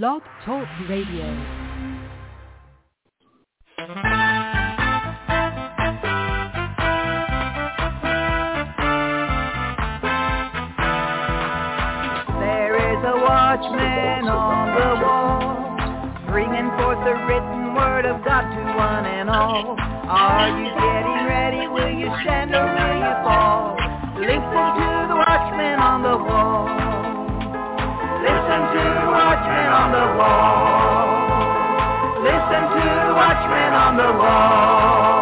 Blog Talk Radio. There is a watchman on the wall, bringing forth the written word of God to one and all. Are you getting ready? Will you stand or will you fall? Listen to Listen to the watchman on the wall. Listen to the watchman on the wall.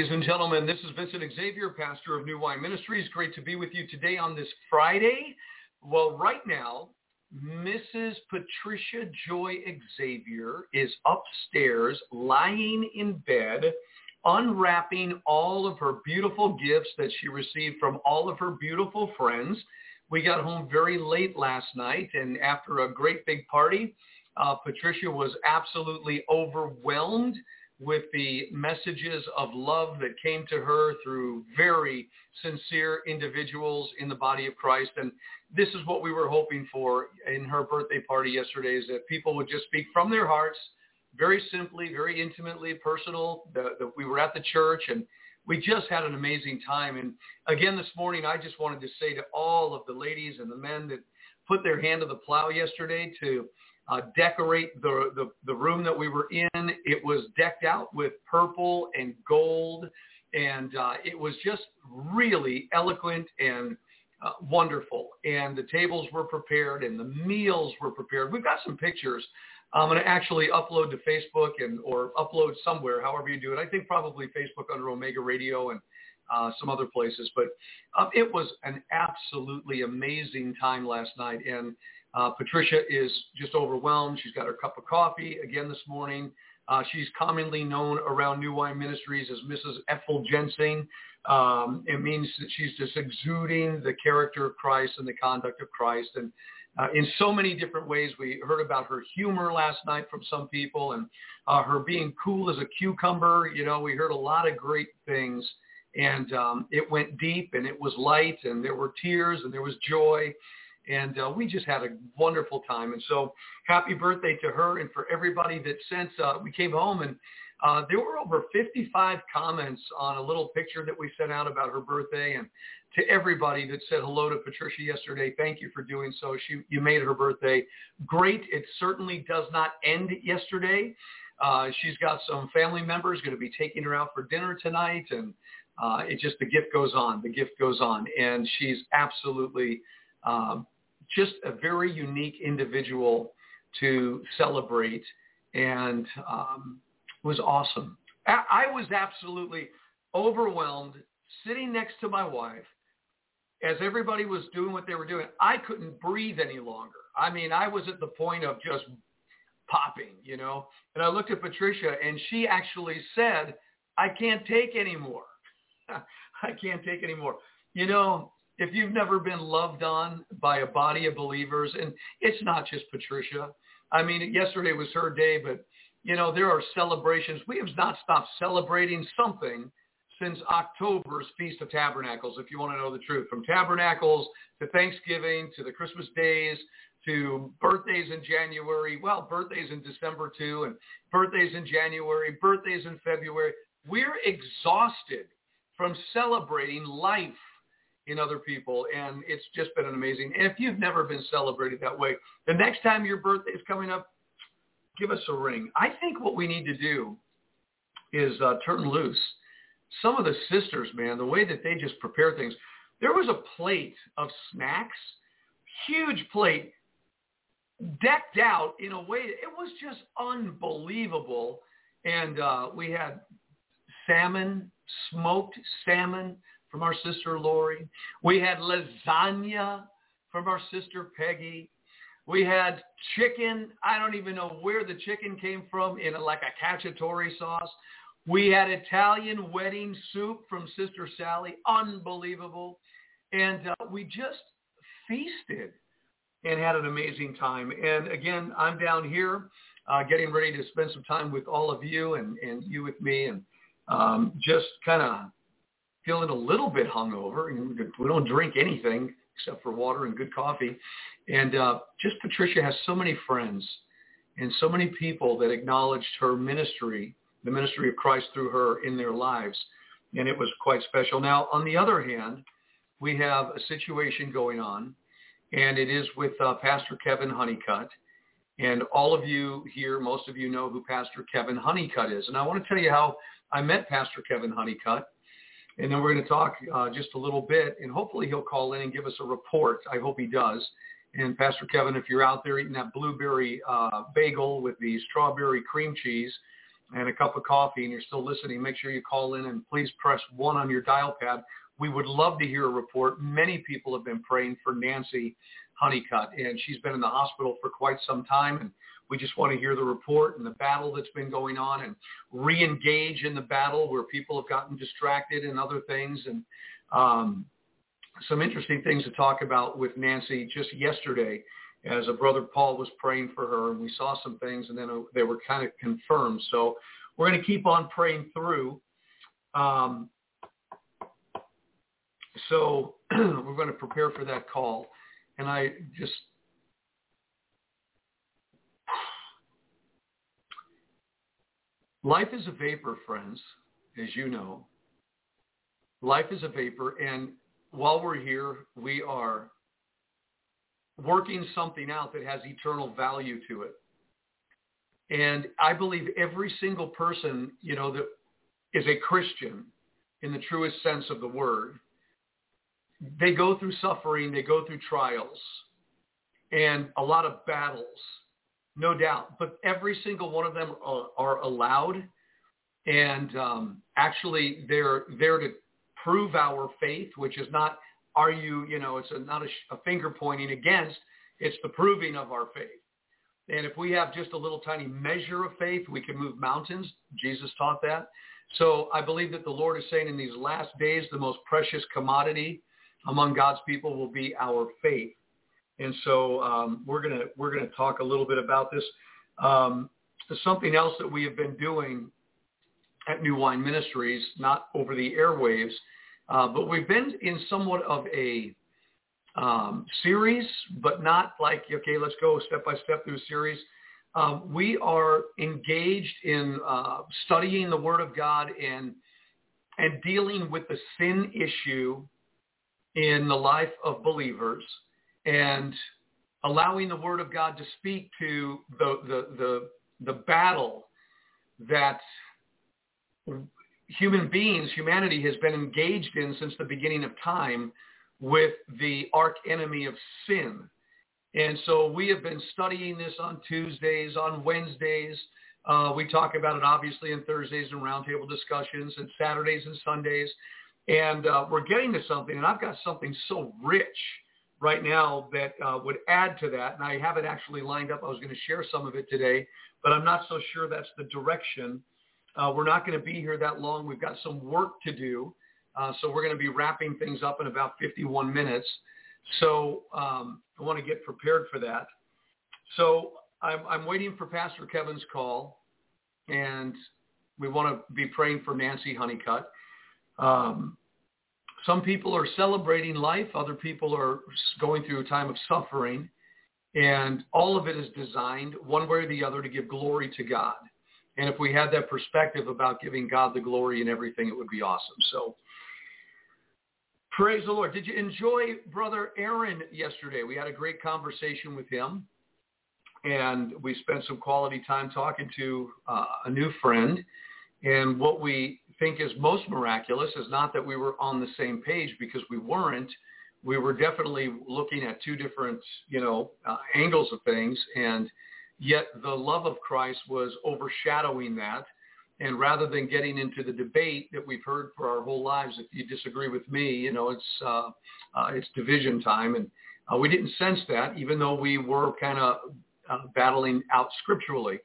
Ladies and gentlemen. This is Vincent Xavier, pastor of New Wine Ministries. Great to be with you today on this Friday. Well, right now, Mrs. Patricia Joy Xavier is upstairs lying in bed, unwrapping all of her beautiful gifts that she received from all of her beautiful friends. We got home very late last night, and after a great big party, uh, Patricia was absolutely overwhelmed with the messages of love that came to her through very sincere individuals in the body of Christ. And this is what we were hoping for in her birthday party yesterday is that people would just speak from their hearts, very simply, very intimately, personal, that, that we were at the church and we just had an amazing time. And again, this morning, I just wanted to say to all of the ladies and the men that put their hand to the plow yesterday to uh, decorate the, the, the room that we were in. It was decked out with purple and gold, and uh, it was just really eloquent and uh, wonderful. And the tables were prepared and the meals were prepared. We've got some pictures. I'm going to actually upload to Facebook and or upload somewhere, however you do it. I think probably Facebook under Omega Radio and uh, some other places. But uh, it was an absolutely amazing time last night. And uh, Patricia is just overwhelmed. She's got her cup of coffee again this morning. Uh, she's commonly known around New Wine Ministries as Mrs. Ethel Jensing. Um, it means that she's just exuding the character of Christ and the conduct of Christ. And uh, in so many different ways, we heard about her humor last night from some people and uh, her being cool as a cucumber. You know, we heard a lot of great things. And um, it went deep and it was light and there were tears and there was joy and uh, we just had a wonderful time. And so happy birthday to her and for everybody that sent. Uh, we came home and uh, there were over 55 comments on a little picture that we sent out about her birthday. And to everybody that said hello to Patricia yesterday, thank you for doing so. She, you made her birthday great. It certainly does not end yesterday. Uh, she's got some family members going to be taking her out for dinner tonight, and uh, it just the gift goes on. The gift goes on, and she's absolutely um, just a very unique individual to celebrate and um, was awesome. I, I was absolutely overwhelmed sitting next to my wife as everybody was doing what they were doing. I couldn't breathe any longer. I mean, I was at the point of just popping, you know. And I looked at Patricia and she actually said, I can't take anymore. I can't take anymore. You know, if you've never been loved on by a body of believers, and it's not just Patricia. I mean, yesterday was her day, but you know, there are celebrations. We have not stopped celebrating something since October's Feast of Tabernacles, if you want to know the truth. From Tabernacles to Thanksgiving to the Christmas days to birthdays in January, well, birthdays in December too, and birthdays in January, birthdays in February. We're exhausted from celebrating life in other people, and it's just been an amazing. And if you've never been celebrated that way, the next time your birthday is coming up, give us a ring. I think what we need to do is uh, turn loose. Some of the sisters, man, the way that they just prepare things. There was a plate of snacks, huge plate, decked out in a way it was just unbelievable. And uh, we had salmon, smoked salmon from our sister Lori. We had lasagna from our sister Peggy. We had chicken. I don't even know where the chicken came from in like a cacciatore sauce. We had Italian wedding soup from Sister Sally. Unbelievable. And uh, we just feasted and had an amazing time. And again, I'm down here uh, getting ready to spend some time with all of you and, and you with me and um, just kind of feeling a little bit hungover. We don't drink anything except for water and good coffee. And uh, just Patricia has so many friends and so many people that acknowledged her ministry, the ministry of Christ through her in their lives. And it was quite special. Now, on the other hand, we have a situation going on, and it is with uh, Pastor Kevin Honeycutt. And all of you here, most of you know who Pastor Kevin Honeycutt is. And I want to tell you how I met Pastor Kevin Honeycutt. And then we're going to talk uh, just a little bit, and hopefully he'll call in and give us a report. I hope he does. And Pastor Kevin, if you're out there eating that blueberry uh, bagel with the strawberry cream cheese and a cup of coffee and you're still listening, make sure you call in and please press one on your dial pad. We would love to hear a report. Many people have been praying for Nancy Honeycutt, and she's been in the hospital for quite some time. And we just want to hear the report and the battle that's been going on and re-engage in the battle where people have gotten distracted and other things. And um, some interesting things to talk about with Nancy just yesterday as a brother Paul was praying for her and we saw some things and then they were kind of confirmed. So we're going to keep on praying through. Um, so we're going to prepare for that call. And I just Life is a vapor, friends, as you know. Life is a vapor, and while we're here, we are working something out that has eternal value to it. And I believe every single person, you know, that is a Christian in the truest sense of the word, they go through suffering, they go through trials, and a lot of battles no doubt. But every single one of them are, are allowed, and um, actually they're there to prove our faith, which is not are you you know it's a, not a, a finger pointing against, it's the proving of our faith. And if we have just a little tiny measure of faith, we can move mountains. Jesus taught that. So I believe that the Lord is saying in these last days, the most precious commodity among God's people will be our faith. And so um, we're gonna we're gonna talk a little bit about this. Um, something else that we have been doing at New Wine Ministries, not over the airwaves, uh, but we've been in somewhat of a um, series, but not like okay, let's go step by step through a series. Um, we are engaged in uh, studying the Word of God and and dealing with the sin issue in the life of believers and allowing the Word of God to speak to the, the, the, the battle that human beings, humanity has been engaged in since the beginning of time with the arch enemy of sin. And so we have been studying this on Tuesdays, on Wednesdays. Uh, we talk about it obviously on Thursdays and roundtable discussions and Saturdays and Sundays. And uh, we're getting to something, and I've got something so rich right now that uh, would add to that. And I have it actually lined up. I was going to share some of it today, but I'm not so sure that's the direction. Uh, we're not going to be here that long. We've got some work to do Uh, so we're going to be wrapping things up in about 51 minutes. So um, I want to get prepared for that. So I'm, I'm waiting for Pastor Kevin's call, and we want to be praying for Nancy Honeycutt. Um, some people are celebrating life. Other people are going through a time of suffering. And all of it is designed one way or the other to give glory to God. And if we had that perspective about giving God the glory in everything, it would be awesome. So praise the Lord. Did you enjoy Brother Aaron yesterday? We had a great conversation with him. And we spent some quality time talking to uh, a new friend. And what we think is most miraculous is not that we were on the same page because we weren't we were definitely looking at two different, you know, uh, angles of things, and yet the love of Christ was overshadowing that. And rather than getting into the debate that we've heard for our whole lives, if you disagree with me, you know, it's uh, uh, it's division time, and uh, we didn't sense that, even though we were kind of uh, battling out scripturally.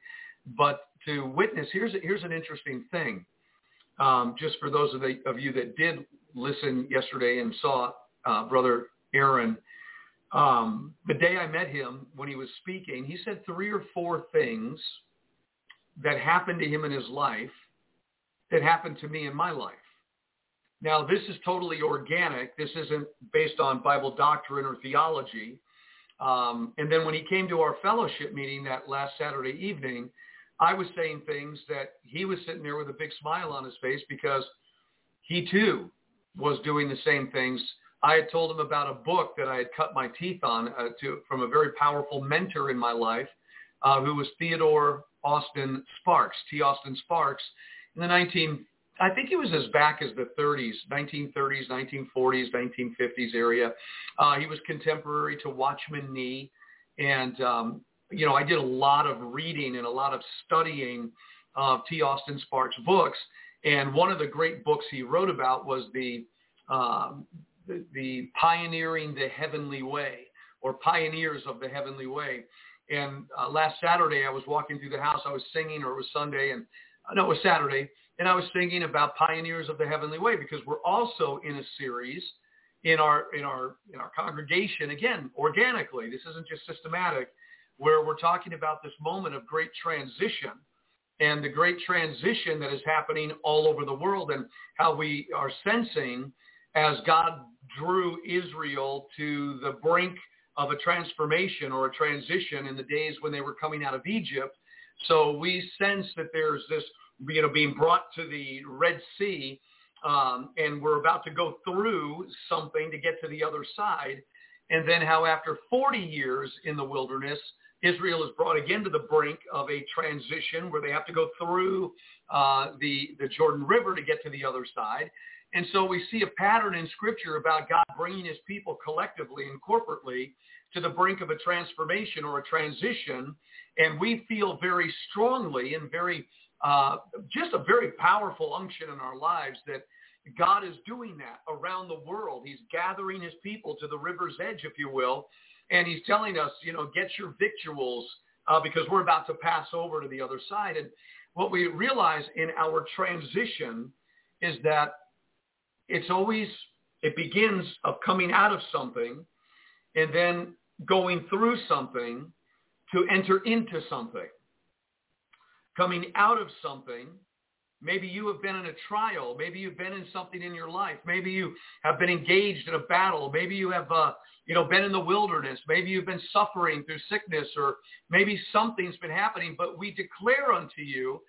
But to witness, here's here's an interesting thing. Um, just for those of, the, of you that did listen yesterday and saw uh, Brother Aaron, um, the day I met him when he was speaking, he said three or four things that happened to him in his life that happened to me in my life. Now, this is totally organic. This isn't based on Bible doctrine or theology. Um, and then when he came to our fellowship meeting that last Saturday evening, I was saying things that he was sitting there with a big smile on his face because he too was doing the same things I had told him about a book that I had cut my teeth on uh, to, from a very powerful mentor in my life, uh, who was Theodore Austin Sparks, T. Austin Sparks, in the 19, I think he was as back as the 30s, 1930s, 1940s, 1950s area. Uh, he was contemporary to Watchman Nee. And, um, you know, I did a lot of reading and a lot of studying of T. Austin Sparks' books. And one of the great books he wrote about was the um, the, pioneering the heavenly way or pioneers of the heavenly way. And uh, last Saturday, I was walking through the house. I was singing, or it was Sunday, and uh, no, it was Saturday, and I was singing about pioneers of the heavenly way because we're also in a series in our in our in our congregation again organically. This isn't just systematic, where we're talking about this moment of great transition and the great transition that is happening all over the world and how we are sensing as God drew Israel to the brink of a transformation or a transition in the days when they were coming out of Egypt. So we sense that there's this, you know, being brought to the Red Sea, um, and we're about to go through something to get to the other side. And then how after 40 years in the wilderness, Israel is brought again to the brink of a transition where they have to go through uh, the, the Jordan River to get to the other side. And so we see a pattern in Scripture about God bringing his people collectively and corporately to the brink of a transformation or a transition. And we feel very strongly and very, uh, just a very powerful unction in our lives that God is doing that around the world. He's gathering his people to the river's edge, if you will. And he's telling us, you know, get your victuals uh, because we're about to pass over to the other side. And what we realize in our transition is that it's always, it begins of coming out of something and then going through something to enter into something. Coming out of something, maybe you have been in a trial. Maybe you've been in something in your life. Maybe you have been engaged in a battle. Maybe you have, uh, you know, been in the wilderness. Maybe you've been suffering through sickness or maybe something's been happening. But we declare unto you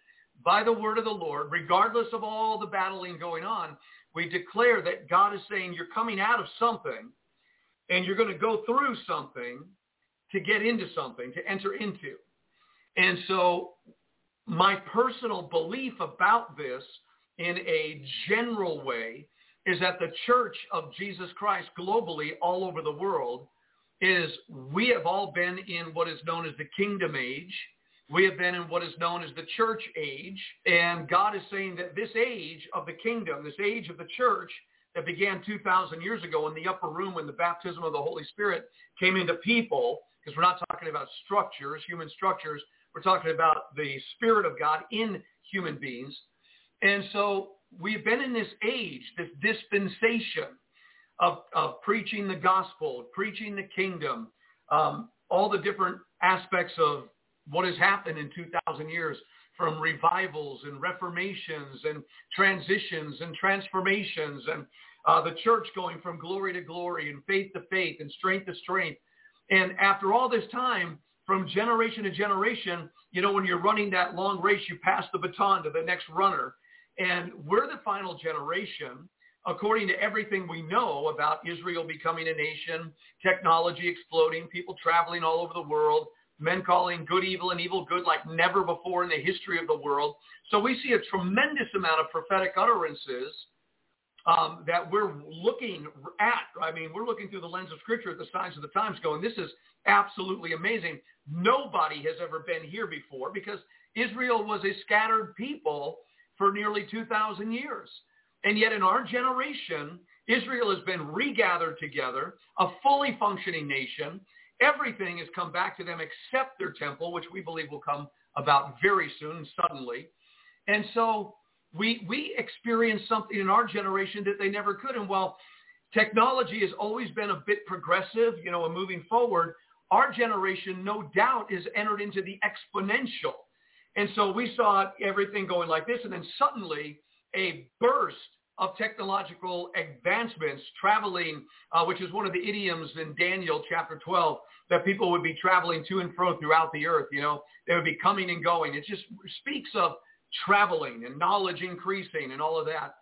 by the word of the Lord, regardless of all the battling going on, we declare that God is saying you're coming out of something and you're going to go through something to get into something, to enter into. And so my personal belief about this in a general way is that the church of Jesus Christ globally all over the world is we have all been in what is known as the kingdom age. We have been in what is known as the church age, and God is saying that this age of the kingdom, this age of the church that began 2,000 years ago in the upper room when the baptism of the Holy Spirit came into people, because we're not talking about structures, human structures, we're talking about the Spirit of God in human beings. And so we've been in this age, this dispensation of, of preaching the gospel, preaching the kingdom, um, all the different aspects of what has happened in 2,000 years from revivals and reformations and transitions and transformations and uh, the church going from glory to glory and faith to faith and strength to strength. And after all this time, from generation to generation, you know, when you're running that long race, you pass the baton to the next runner. And we're the final generation, according to everything we know about Israel becoming a nation, technology exploding, people traveling all over the world, men calling good evil and evil good like never before in the history of the world. So we see a tremendous amount of prophetic utterances um, that we're looking at. I mean, we're looking through the lens of Scripture at the signs of the times going, this is absolutely amazing. Nobody has ever been here before because Israel was a scattered people for nearly 2,000 years. And yet in our generation, Israel has been regathered together, a fully functioning nation. Everything has come back to them except their temple, which we believe will come about very soon, suddenly. And so we, we experienced something in our generation that they never could. And while technology has always been a bit progressive, you know, and moving forward, our generation, no doubt, is entered into the exponential. And so we saw everything going like this, and then suddenly a burst of technological advancements traveling, uh, which is one of the idioms in Daniel chapter 12, that people would be traveling to and fro throughout the earth. You know, they would be coming and going. It just speaks of traveling and knowledge increasing and all of that.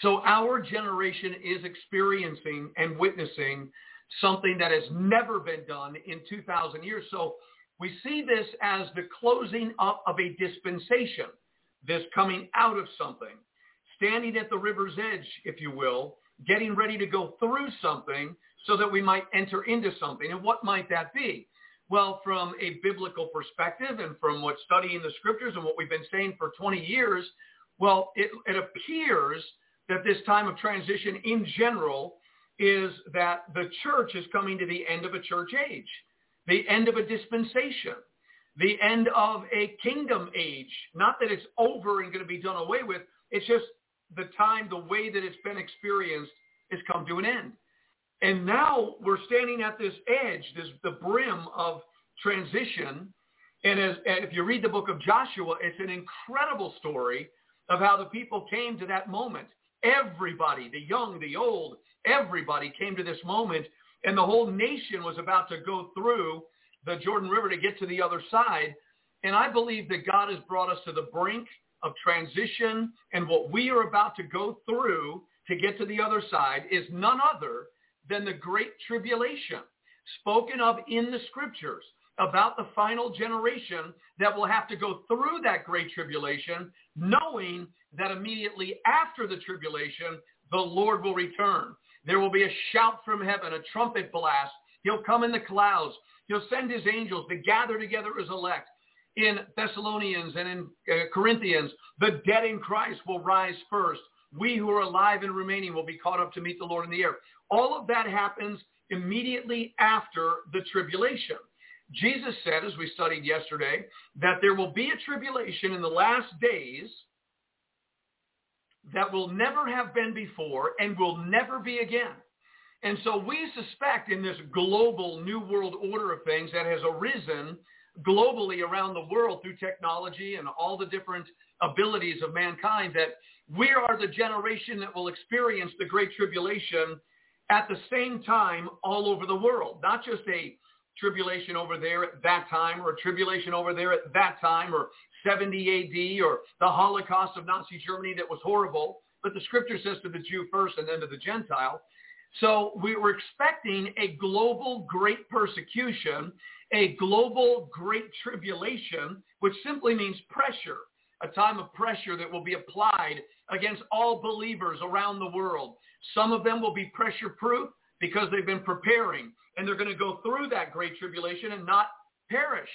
So our generation is experiencing and witnessing something that has never been done in 2,000 years. So we see this as the closing up of a dispensation, this coming out of something, standing at the river's edge, if you will, getting ready to go through something so that we might enter into something. And what might that be? Well, from a biblical perspective and from what studying the scriptures and what we've been saying for 20 years, well, it, it appears that this time of transition in general is that the church is coming to the end of a church age, the end of a dispensation, the end of a kingdom age. Not that it's over and going to be done away with. It's just the time, the way that it's been experienced has come to an end. And now we're standing at this edge, this the brim of transition. And, as, and if you read the book of Joshua, it's an incredible story of how the people came to that moment. Everybody, the young, the old, everybody came to this moment, and the whole nation was about to go through the Jordan River to get to the other side. And I believe that God has brought us to the brink of transition, and what we are about to go through to get to the other side is none other than the great tribulation spoken of in the scriptures about the final generation that will have to go through that great tribulation, knowing that immediately after the tribulation, the Lord will return. There will be a shout from heaven, a trumpet blast. He'll come in the clouds. He'll send his angels to gather together his elect. In Thessalonians and in uh, Corinthians, the dead in Christ will rise first. We who are alive and remaining will be caught up to meet the Lord in the air. All of that happens immediately after the tribulation. Jesus said, as we studied yesterday, that there will be a tribulation in the last days that will never have been before and will never be again. And so we suspect in this global new world order of things that has arisen globally around the world through technology and all the different abilities of mankind that we are the generation that will experience the Great Tribulation at the same time all over the world, not just a tribulation over there at that time or a tribulation over there at that time or 70 AD or the Holocaust of Nazi Germany that was horrible. But the scripture says to the Jew first and then to the Gentile. So we were expecting a global great persecution, a global great tribulation, which simply means pressure, a time of pressure that will be applied against all believers around the world. Some of them will be pressure proof because they've been preparing and they're going to go through that great tribulation and not perish.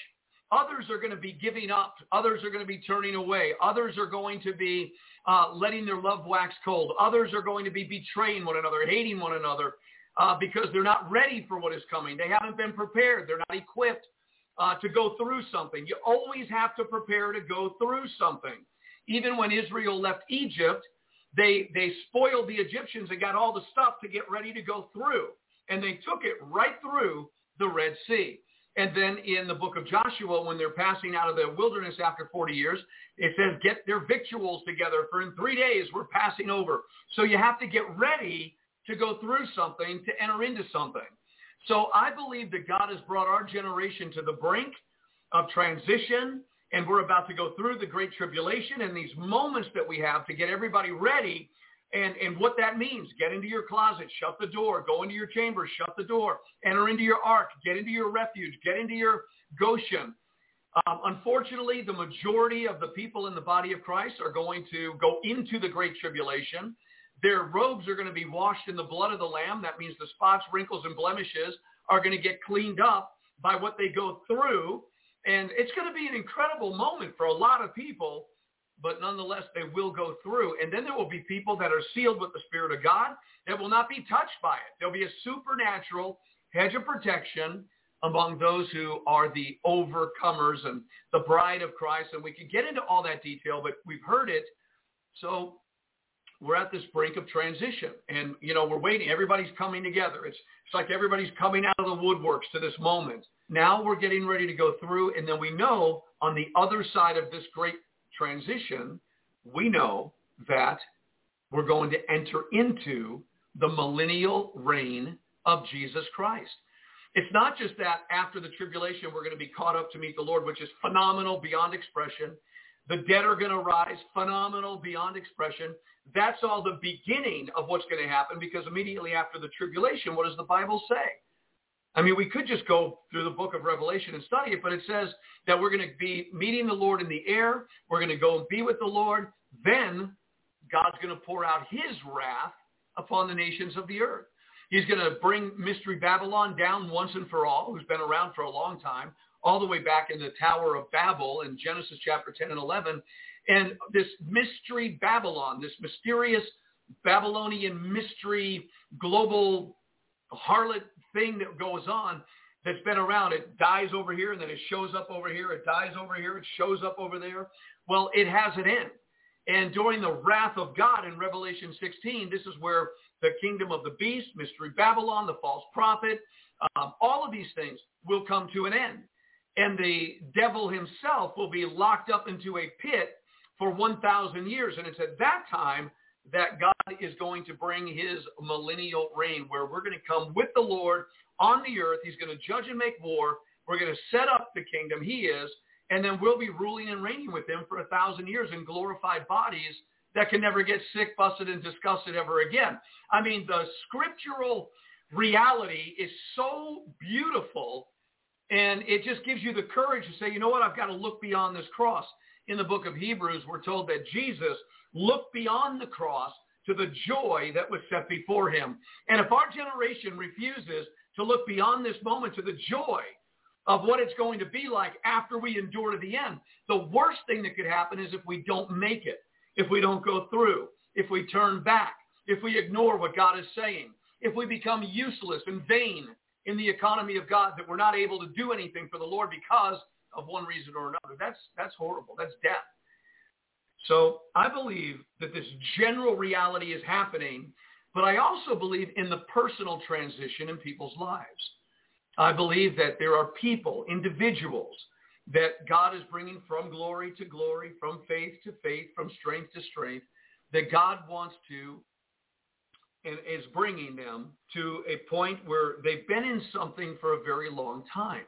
Others are going to be giving up. Others are going to be turning away. Others are going to be uh, letting their love wax cold. Others are going to be betraying one another, hating one another uh, because they're not ready for what is coming. They haven't been prepared. They're not equipped uh, to go through something. You always have to prepare to go through something. even when Israel left Egypt, they, they spoiled the Egyptians and got all the stuff to get ready to go through. And they took it right through the Red Sea. And then in the book of Joshua, when they're passing out of the wilderness after 40 years, it says, get their victuals together for in three days we're passing over. So you have to get ready to go through something, to enter into something. So I believe that God has brought our generation to the brink of transition, and we're about to go through the great tribulation and these moments that we have to get everybody ready and, and what that means. Get into your closet, shut the door, go into your chamber, shut the door, enter into your ark, get into your refuge, get into your Goshen. Um, unfortunately, the majority of the people in the body of Christ are going to go into the Great Tribulation. Their robes are going to be washed in the blood of the Lamb. That means the spots, wrinkles, and blemishes are going to get cleaned up by what they go through. And it's going to be an incredible moment for a lot of people but nonetheless they will go through. And then there will be people that are sealed with the Spirit of God that will not be touched by it. There'll be a supernatural hedge of protection among those who are the overcomers and the bride of Christ. And we can get into all that detail, but we've heard it. So we're at this brink of transition and, you know, we're waiting. Everybody's coming together. It's, it's like everybody's coming out of the woodworks to this moment. Now we're getting ready to go through. And then we know on the other side of this great transition, we know that we're going to enter into the millennial reign of Jesus Christ. It's not just that after the tribulation we're going to be caught up to meet the Lord, which is phenomenal beyond expression. The dead are going to rise, phenomenal beyond expression. That's all the beginning of what's going to happen because immediately after the tribulation, what does the Bible say? I mean, we could just go through the book of Revelation and study it, but it says that we're going to be meeting the Lord in the air. We're going to go and be with the Lord. Then God's going to pour out his wrath upon the nations of the earth. He's going to bring Mystery Babylon down once and for all, who's been around for a long time, all the way back in the Tower of Babel in Genesis chapter 10 and 11. And this Mystery Babylon, this mysterious Babylonian mystery global harlot thing that goes on that's been around. It dies over here and then it shows up over here. It dies over here. It shows up over there. Well, it has an end. And during the wrath of God in Revelation 16, this is where the kingdom of the beast, mystery Babylon, the false prophet, um, all of these things will come to an end. And the devil himself will be locked up into a pit for 1,000 years. And it's at that time that God is going to bring his millennial reign where we're going to come with the Lord on the earth. He's going to judge and make war. We're going to set up the kingdom he is, and then we'll be ruling and reigning with him for a thousand years in glorified bodies that can never get sick, busted, and disgusted ever again. I mean, the scriptural reality is so beautiful, and it just gives you the courage to say, you know what, I've got to look beyond this cross. In the book of Hebrews, we're told that Jesus looked beyond the cross to the joy that was set before him. And if our generation refuses to look beyond this moment to the joy of what it's going to be like after we endure to the end, the worst thing that could happen is if we don't make it, if we don't go through, if we turn back, if we ignore what God is saying, if we become useless and vain in the economy of God, that we're not able to do anything for the Lord because of one reason or another. That's, that's horrible. That's death. So I believe that this general reality is happening, but I also believe in the personal transition in people's lives. I believe that there are people, individuals, that God is bringing from glory to glory, from faith to faith, from strength to strength, that God wants to and is bringing them to a point where they've been in something for a very long time.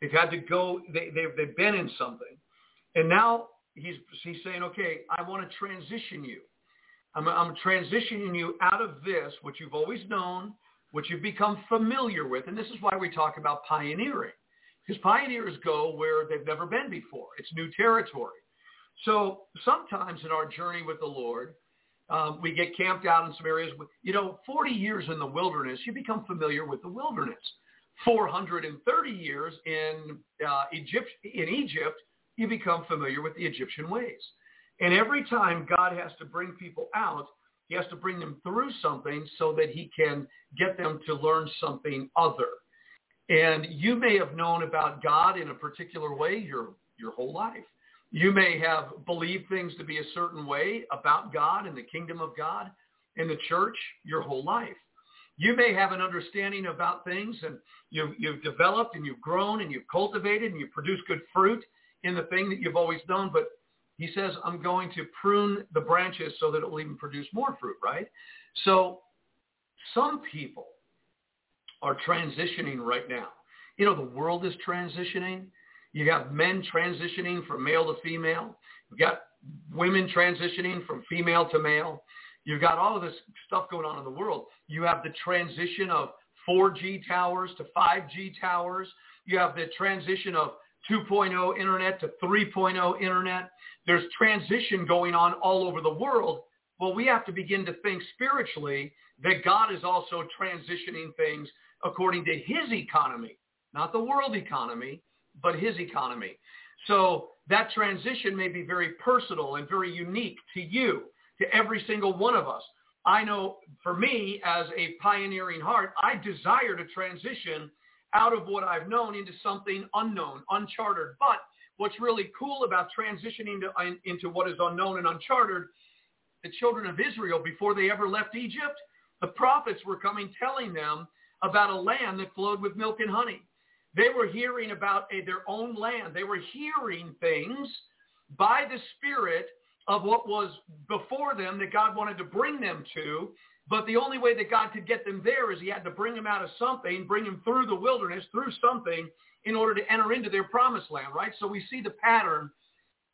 They've had to go, they, they've, they've been in something. And now he's, he's saying, okay, I want to transition you. I'm, I'm transitioning you out of this, what you've always known, what you've become familiar with. And this is why we talk about pioneering. Because pioneers go where they've never been before. It's new territory. So sometimes in our journey with the Lord, um, we get camped out in some areas. You know, 40 years in the wilderness, you become familiar with the wilderness. 430 years in uh, Egypt, in Egypt, you become familiar with the Egyptian ways. And every time God has to bring people out, he has to bring them through something so that he can get them to learn something other. And you may have known about God in a particular way your, your whole life. You may have believed things to be a certain way about God and the kingdom of God in the church your whole life. You may have an understanding about things and you've, you've developed and you've grown and you've cultivated and you've produced good fruit in the thing that you've always known, but he says, I'm going to prune the branches so that it will even produce more fruit, right? So some people are transitioning right now. You know, the world is transitioning. You got men transitioning from male to female. You've got women transitioning from female to male. You've got all of this stuff going on in the world. You have the transition of 4G towers to 5G towers. You have the transition of 2.0 internet to 3.0 internet. There's transition going on all over the world. Well, we have to begin to think spiritually that God is also transitioning things according to his economy, not the world economy, but his economy. So that transition may be very personal and very unique to you, to every single one of us. I know for me as a pioneering heart, I desire to transition out of what I've known into something unknown, uncharted. But what's really cool about transitioning to, into what is unknown and uncharted, the children of Israel, before they ever left Egypt, the prophets were coming telling them about a land that flowed with milk and honey. They were hearing about a, their own land. They were hearing things by the Spirit of what was before them that God wanted to bring them to. But the only way that God could get them there is he had to bring them out of something, bring them through the wilderness, through something, in order to enter into their promised land, right? So we see the pattern.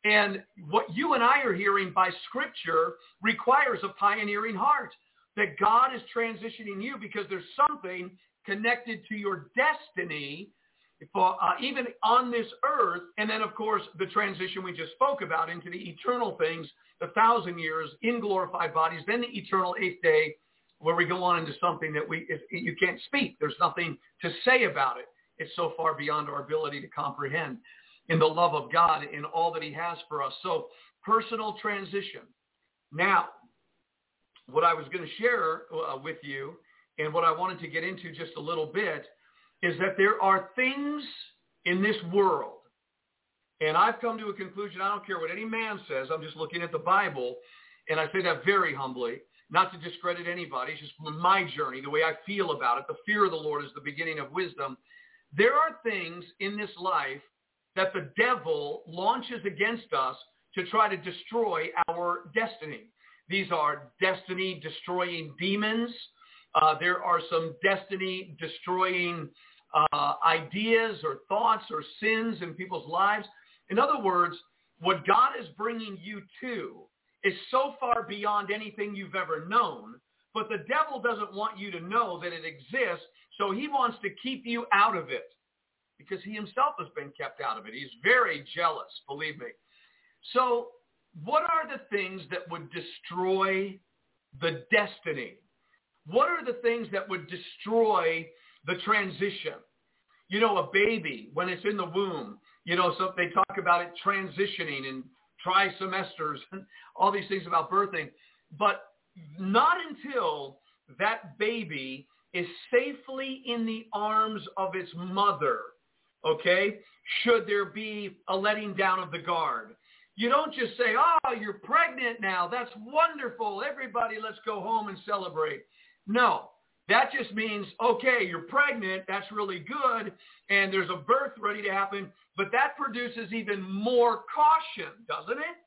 And what you and I are hearing by Scripture requires a pioneering heart that God is transitioning you because there's something connected to your destiny for, uh, even on this earth. And then, of course, the transition we just spoke about into the eternal things, the thousand years in glorified bodies, then the eternal eighth day where we go on into something that we, if, you can't speak. There's nothing to say about it. It's so far beyond our ability to comprehend in the love of God in all that he has for us. So personal transition. Now, what I was going to share uh, with you and what I wanted to get into just a little bit is that there are things in this world, and I've come to a conclusion, I don't care what any man says, I'm just looking at the Bible, and I say that very humbly, not to discredit anybody, it's just my journey, the way I feel about it. The fear of the Lord is the beginning of wisdom. There are things in this life that the devil launches against us to try to destroy our destiny. These are destiny destroying demons. Uh, there are some destiny destroying uh, ideas or thoughts or sins in people's lives. In other words, what God is bringing you to is so far beyond anything you've ever known, but the devil doesn't want you to know that it exists, so he wants to keep you out of it because he himself has been kept out of it. He's very jealous, believe me. So what are the things that would destroy the destiny? What are the things that would destroy the transition? You know, a baby, when it's in the womb, you know, so they talk about it transitioning and trimesters and all these things about birthing. But not until that baby is safely in the arms of its mother, okay, should there be a letting down of the guard. You don't just say, oh, you're pregnant now. That's wonderful. Everybody, let's go home and celebrate. No, that just means, okay, you're pregnant. That's really good. And there's a birth ready to happen. But that produces even more caution, doesn't it?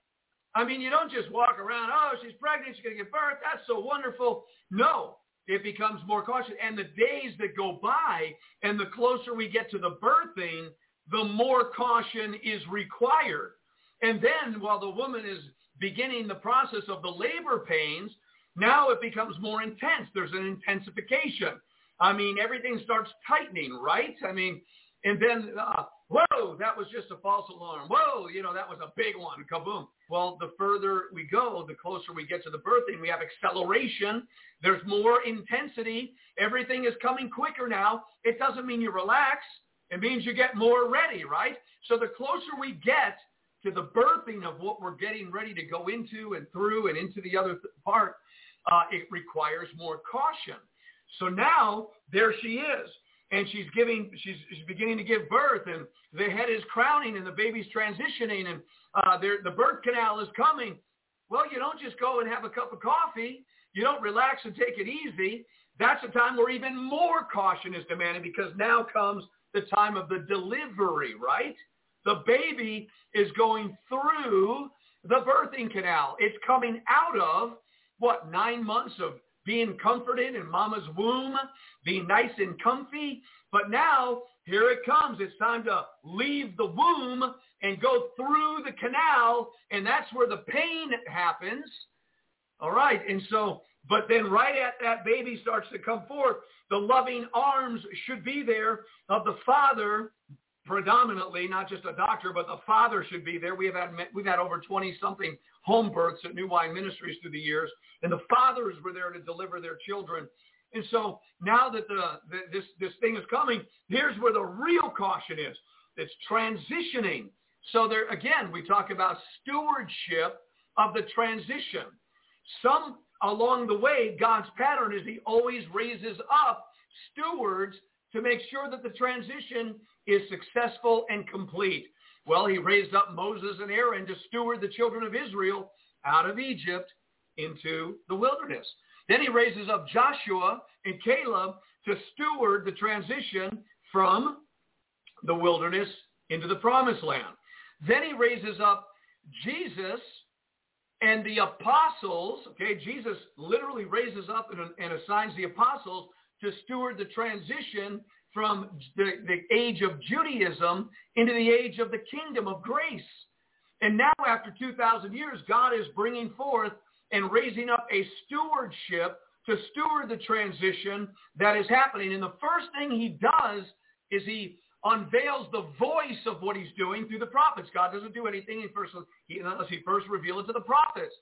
I mean, you don't just walk around, oh, she's pregnant. She's going to give birth. That's so wonderful. No, it becomes more cautious. And the days that go by and the closer we get to the birthing, the more caution is required. And then while the woman is beginning the process of the labor pains, now it becomes more intense. There's an intensification. I mean, everything starts tightening, right? I mean, and then, uh, whoa, that was just a false alarm. Whoa, you know, that was a big one. Kaboom. Well, the further we go, the closer we get to the birthing, we have acceleration. There's more intensity. Everything is coming quicker now. It doesn't mean you relax. It means you get more ready, right? So the closer we get to the birthing of what we're getting ready to go into and through and into the other th- part, uh, it requires more caution. So now there she is. and she's giving, she's, she's beginning to give birth, and the head is crowning, and the baby's transitioning, and uh, the birth canal is coming. Well, you don't just go and have a cup of coffee. You don't relax and take it easy. That's a time where even more caution is demanded because now comes the time of the delivery, right? The baby is going through the birthing canal. It's coming out of, what, nine months of being comforted in mama's womb, being nice and comfy. But now, here it comes. It's time to leave the womb and go through the canal, and that's where the pain happens. All right, and so, but then right at that baby starts to come forth, the loving arms should be there of the father predominantly, not just a doctor, but the father should be there. We have had we've had over 20 something home births at New Wine Ministries through the years, and the fathers were there to deliver their children. And so now that the, the this this thing is coming, here's where the real caution is. It's transitioning. So there again, we talk about stewardship of the transition. Some along the way, God's pattern is he always raises up stewards to make sure that the transition is successful and complete. Well, he raised up Moses and Aaron to steward the children of Israel out of Egypt into the wilderness. Then he raises up Joshua and Caleb to steward the transition from the wilderness into the promised land. Then he raises up Jesus and the apostles. Okay, Jesus literally raises up and, and assigns the apostles to steward the transition from the, the age of Judaism into the age of the kingdom of grace. And now after 2,000 years, God is bringing forth and raising up a stewardship to steward the transition that is happening. And the first thing he does is he unveils the voice of what he's doing through the prophets. God doesn't do anything unless he first reveals it to the prophets.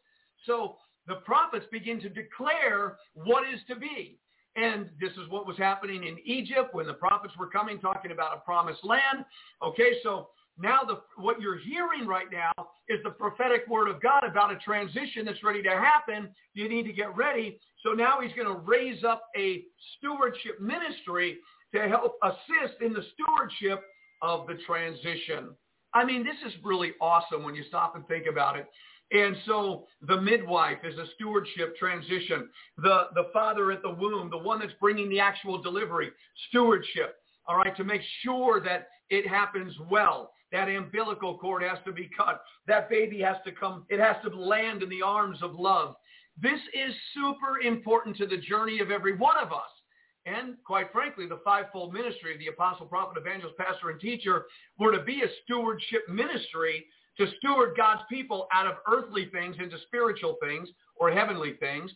So the prophets begin to declare what is to be. And this is what was happening in Egypt when the prophets were coming talking about a promised land. Okay, so now the, what you're hearing right now is the prophetic word of God about a transition that's ready to happen. You need to get ready. So now he's going to raise up a stewardship ministry to help assist in the stewardship of the transition. I mean, this is really awesome when you stop and think about it. And so the midwife is a stewardship transition. The, the father at the womb, the one that's bringing the actual delivery, stewardship, all right, to make sure that it happens well. That umbilical cord has to be cut. That baby has to come, it has to land in the arms of love. This is super important to the journey of every one of us. And quite frankly, the fivefold ministry of the apostle, prophet, evangelist, pastor, and teacher were to be a stewardship ministry to steward God's people out of earthly things into spiritual things or heavenly things,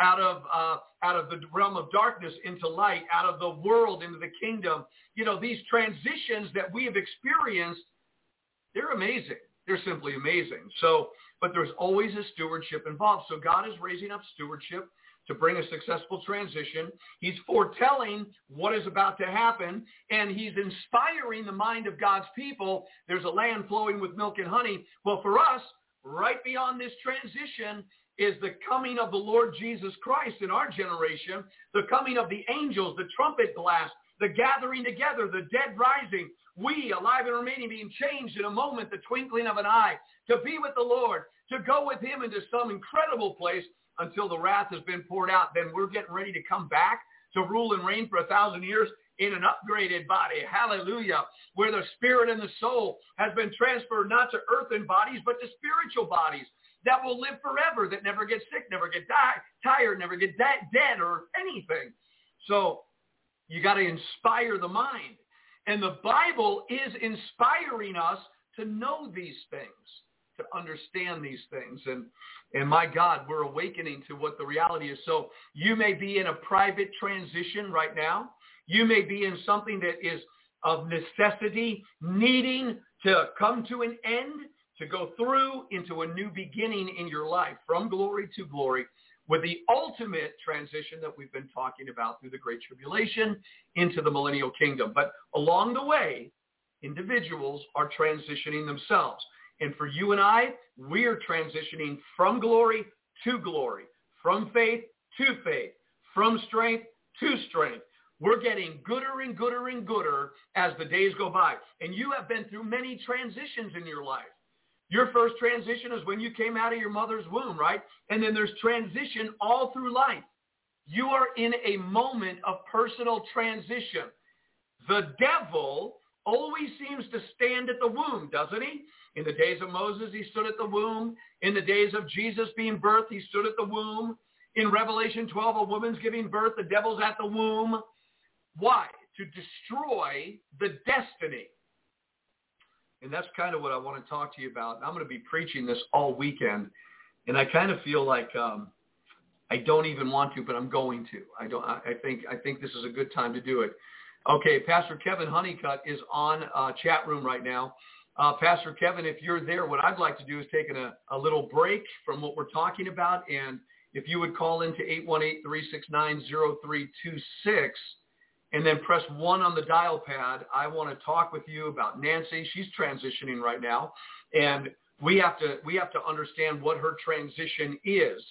out of uh, out of the realm of darkness into light, out of the world into the kingdom. You know, these transitions that we have experienced, they're amazing. They're simply amazing. So, but there's always a stewardship involved. So God is raising up stewardship to bring a successful transition. He's foretelling what is about to happen, and he's inspiring the mind of God's people. There's a land flowing with milk and honey. Well, for us, right beyond this transition is the coming of the Lord Jesus Christ in our generation, the coming of the angels, the trumpet blast, the gathering together, the dead rising, we alive and remaining being changed in a moment, the twinkling of an eye, to be with the Lord, to go with him into some incredible place until the wrath has been poured out, then we're getting ready to come back to rule and reign for a thousand years in an upgraded body. Hallelujah. Where the spirit and the soul has been transferred not to earthen bodies, but to spiritual bodies that will live forever, that never get sick, never get die, tired, never get da- dead or anything. So you got to inspire the mind. And the Bible is inspiring us to know these things to understand these things. And, and my God, we're awakening to what the reality is. So you may be in a private transition right now. You may be in something that is of necessity, needing to come to an end, to go through into a new beginning in your life from glory to glory with the ultimate transition that we've been talking about through the Great Tribulation into the millennial kingdom. But along the way, individuals are transitioning themselves. And for you and I, we're transitioning from glory to glory, from faith to faith, from strength to strength, We're getting gooder and gooder and gooder as the days go by. And you have been through many transitions in your life. Your first transition is when you came out of your mother's womb, right? And then there's transition all through life. You are in a moment of personal transition. The devil always seems to stand at the womb, doesn't he? In the days of Moses, he stood at the womb. In the days of Jesus being birthed, he stood at the womb. In Revelation 12, a woman's giving birth, the devil's at the womb. Why? To destroy the destiny. And that's kind of what I want to talk to you about. I'm going to be preaching this all weekend. And I kind of feel like um, I don't even want to, but I'm going to. I don't. I think. I think this is a good time to do it. Okay, Pastor Kevin Honeycutt is on uh, chat room right now. Uh, Pastor Kevin, if you're there, what I'd like to do is take a, a little break from what we're talking about, and if you would call into 818-369-0326 and then press one on the dial pad, I want to talk with you about Nancy. She's transitioning right now, and we have to we have to understand what her transition is.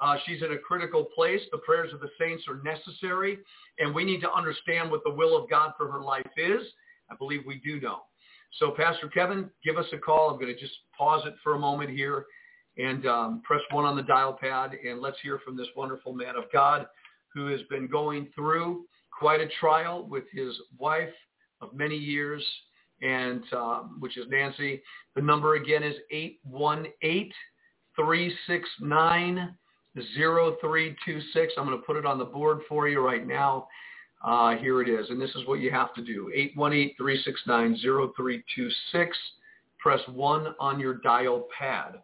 Uh, she's in a critical place. The prayers of the saints are necessary, and we need to understand what the will of God for her life is. I believe we do know. So, Pastor Kevin, give us a call. I'm going to just pause it for a moment here and um, press one on the dial pad, and let's hear from this wonderful man of God who has been going through quite a trial with his wife of many years, and um, which is Nancy. The number again is 818 369 0326. I'm going to put it on the board for you right now. Uh, here it is. And this is what you have to do. 818-369-0326. Press 1 on your dial pad.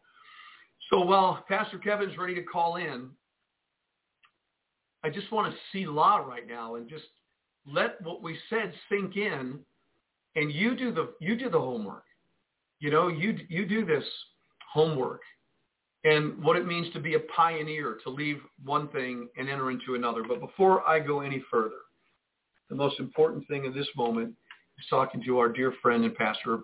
So while Pastor Kevin's ready to call in, I just want to selah right now and just let what we said sink in and you do the you do the homework. You know, you you do this homework and what it means to be a pioneer, to leave one thing and enter into another. But before I go any further, the most important thing in this moment is talking to our dear friend and pastor,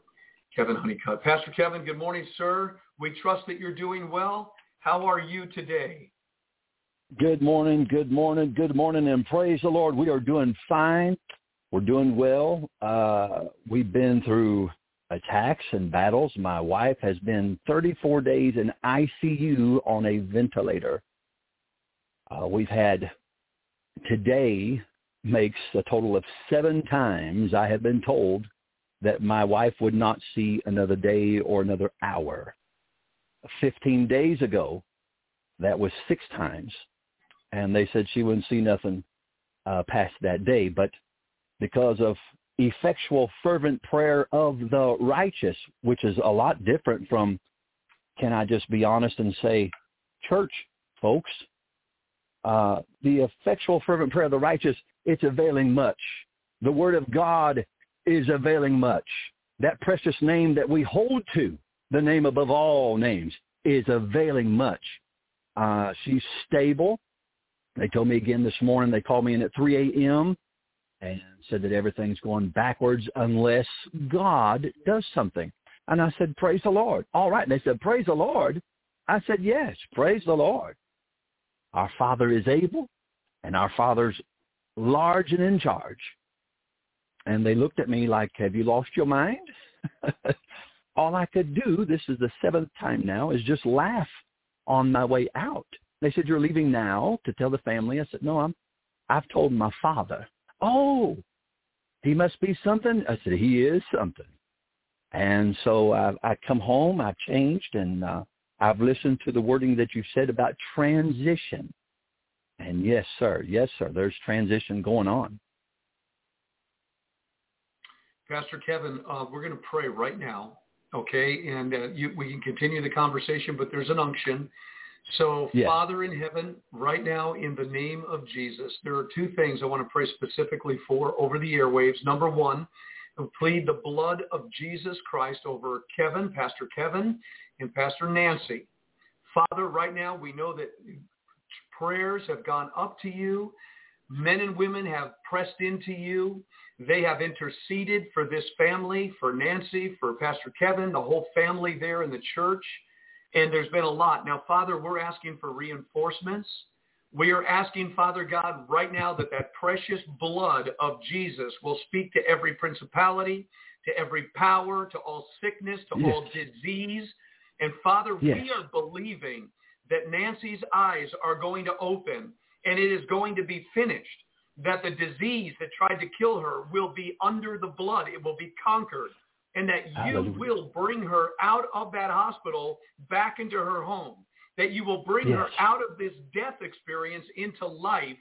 Kevin Honeycutt. Pastor Kevin, good morning, sir. We trust that you're doing well. How are you today? Good morning, good morning, good morning, and praise the Lord. We are doing fine. We're doing well. Uh, we've been through attacks and battles. My wife has been 34 days in ICU on a ventilator. Uh, we've had today makes a total of seven times I have been told that my wife would not see another day or another hour. 15 days ago, that was six times. And they said she wouldn't see nothing uh, past that day. But because of effectual fervent prayer of the righteous, which is a lot different from, can I just be honest and say, church folks, uh, the effectual fervent prayer of the righteous, it's availing much. The word of God is availing much. That precious name that we hold to, the name above all names, is availing much. Uh, she's stable. They told me again this morning, they called me in at 3 a.m and said that everything's going backwards unless God does something. And I said, praise the Lord. All right. And they said, praise the Lord. I said, yes, praise the Lord. Our Father is able and our Father's large and in charge. And they looked at me like, have you lost your mind? All I could do, this is the seventh time now, is just laugh on my way out. They said, you're leaving now to tell the family. I said, no, I'm, I've told my father oh, he must be something. I said, he is something. And so I, I come home, I've changed, and uh, I've listened to the wording that you said about transition. And yes, sir, yes, sir, there's transition going on. Pastor Kevin, uh, we're going to pray right now, okay? And uh, you, we can continue the conversation, but there's an unction. So, yes. Father in heaven, right now, in the name of Jesus, there are two things I want to pray specifically for over the airwaves. Number one, plead the blood of Jesus Christ over Kevin, Pastor Kevin, and Pastor Nancy. Father, right now, we know that prayers have gone up to you. Men and women have pressed into you. They have interceded for this family, for Nancy, for Pastor Kevin, the whole family there in the church. And there's been a lot. Now, Father, we're asking for reinforcements. We are asking, Father God, right now that that precious blood of Jesus will speak to every principality, to every power, to all sickness, to Yes. all disease. And Father, Yes. we are believing that Nancy's eyes are going to open and it is going to be finished, that the disease that tried to kill her will be under the blood. It will be conquered and that you Hallelujah. will bring her out of that hospital back into her home, that you will bring her out of this death experience into life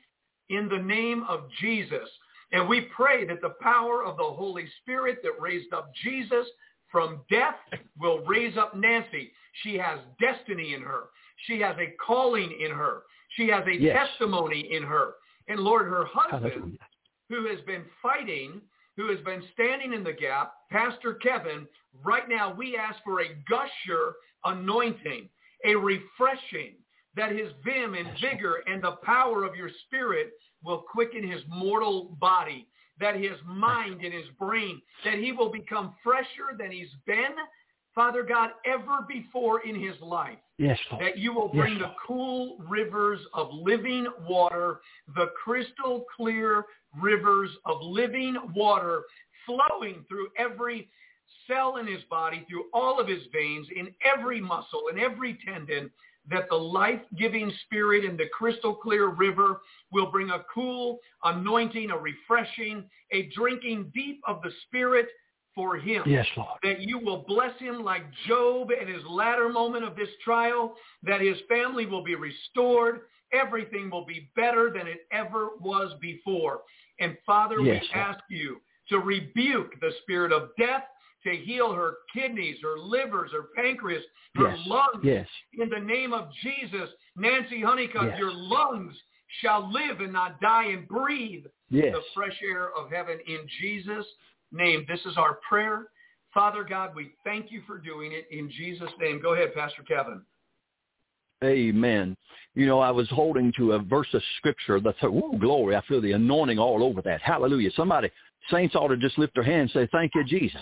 in the name of Jesus. And we pray that the power of the Holy Spirit that raised up Jesus from death will raise up Nancy. She has destiny in her. She has a calling in her. She has a Yes. testimony in her. And Lord, her husband Hallelujah. who has been fighting, who has been standing in the gap, Pastor Kevin, right now we ask for a gusher anointing, a refreshing, that his vim and vigor and the power of your spirit will quicken his mortal body, that his mind and his brain, that he will become fresher than he's been, Father God, ever before in his life Yes, Lord. that you will Yes, bring the cool rivers of living water, the crystal clear rivers of living water flowing through every cell in his body, through all of his veins, in every muscle, in every tendon, that the life-giving spirit in the crystal clear river will bring a cool anointing, a refreshing, a drinking deep of the spirit for him Yes, Lord. that you will bless him like Job in his latter moment of this trial, that his family will be restored. Everything will be better than it ever was before. And Father, Yes, we Lord. ask you to rebuke the spirit of death, to heal her kidneys, her livers, her pancreas, her Yes. lungs. Yes. In the name of Jesus, Nancy Honeycutt, Yes. your lungs shall live and not die and breathe Yes. the fresh air of heaven in Jesus' name. This is our prayer. Father God, we thank you for doing it in Jesus' name. Go ahead, Pastor Kevin. Amen. You know, I was holding to a verse of scripture that's, ooh, glory. I feel the anointing all over that. Hallelujah. Somebody, saints ought to just lift their hands and say, thank you, Jesus.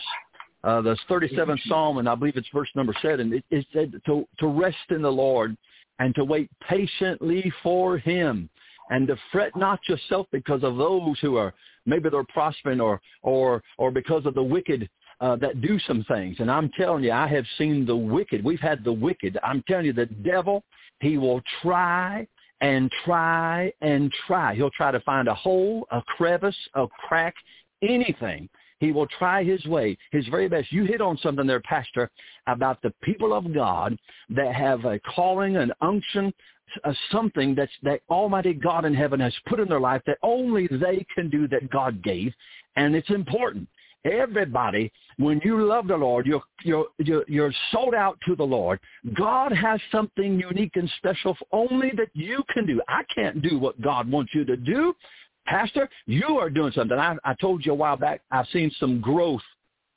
Uh, the 37th Psalm, and I believe it's verse number seven, it, it said to, to rest in the Lord and to wait patiently for him and to fret not yourself because of those who are, maybe they're prospering or, or, or because of the wicked uh, that do some things. And I'm telling you, I have seen the wicked. We've had the wicked. I'm telling you, the devil, he will try and try and try. He'll try to find a hole, a crevice, a crack, anything. He will try his way, his very best. You hit on something there, Pastor, about the people of God that have a calling, an unction, uh, something that's that Almighty God in heaven has put in their life that only they can do that God gave, and it's important. Everybody, when you love the Lord, you're you're you're, you're sold out to the Lord. God has something unique and special only that you can do. I can't do what God wants you to do. Pastor, you are doing something. I, I told you a while back, I've seen some growth.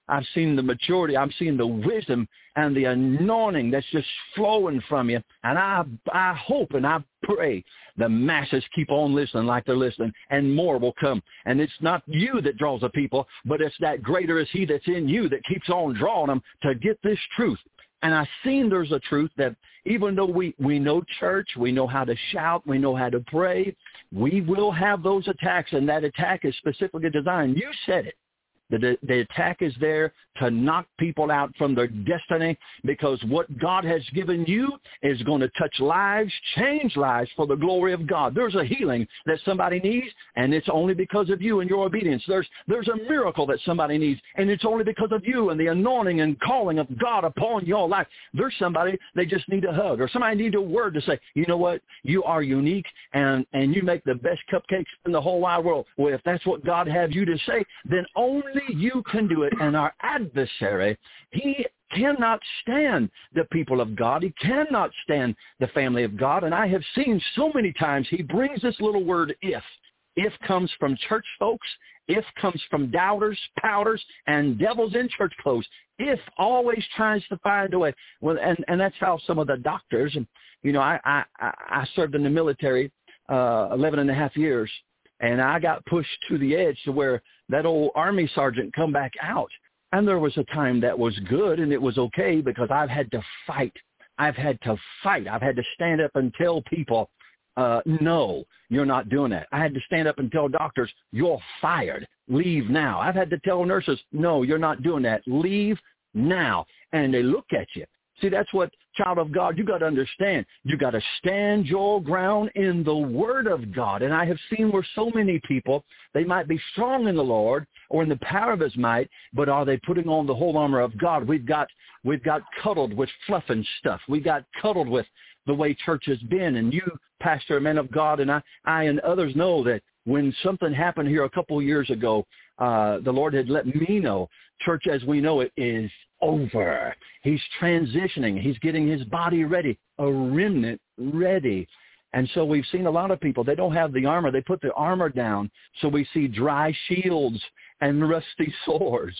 I've seen the maturity. I'm seeing the wisdom and the anointing that's just flowing from you. And I, I hope and I pray the masses keep on listening like they're listening and more will come. And it's not you that draws the people, but it's that greater is he that's in you that keeps on drawing them to get this truth. And I've seen there's a truth that even though we, we know church, we know how to shout, we know how to pray, we will have those attacks, and that attack is specifically designed. You said it. The, the attack is there to knock people out from their destiny because what God has given you is going to touch lives, change lives for the glory of God. There's a healing that somebody needs, and it's only because of you and your obedience. There's, there's a miracle that somebody needs, and it's only because of you and the anointing and calling of God upon your life. There's somebody, they just need a hug, or somebody needs a word to say, you know what, you are unique, and, and you make the best cupcakes in the whole wide world. Well, if that's what God has you to say, then only you can do it. And our adversary, he cannot stand the people of God. He cannot stand the family of God. And I have seen so many times he brings this little word if. If comes from church folks. If comes from doubters, pouters, and devils in church clothes. If always tries to find a way. Well, and, and that's how some of the doctors, and you know, I, I, I served in the military uh, 11 and a half years, and I got pushed to the edge to where that old army sergeant come back out. And there was a time that was good and it was okay because I've had to fight. I've had to fight. I've had to stand up and tell people, uh, no, you're not doing that. I had to stand up and tell doctors, you're fired. Leave now. I've had to tell nurses, no, you're not doing that. Leave now. And they look at you. See, that's what, child of God, you got to understand. You got to stand your ground in the Word of God. And I have seen where so many people, they might be strong in the Lord or in the power of His might, but are they putting on the whole armor of God? We've got, we've got cuddled with fluff and stuff. We got cuddled with the way church has been. And you, pastor, man of God, and I, I and others know that when something happened here a couple of years ago, uh, the Lord had let me know church as we know it is over. He's transitioning. He's getting his body ready, a remnant ready. And so we've seen a lot of people, they don't have the armor. They put the armor down. So we see dry shields and rusty swords.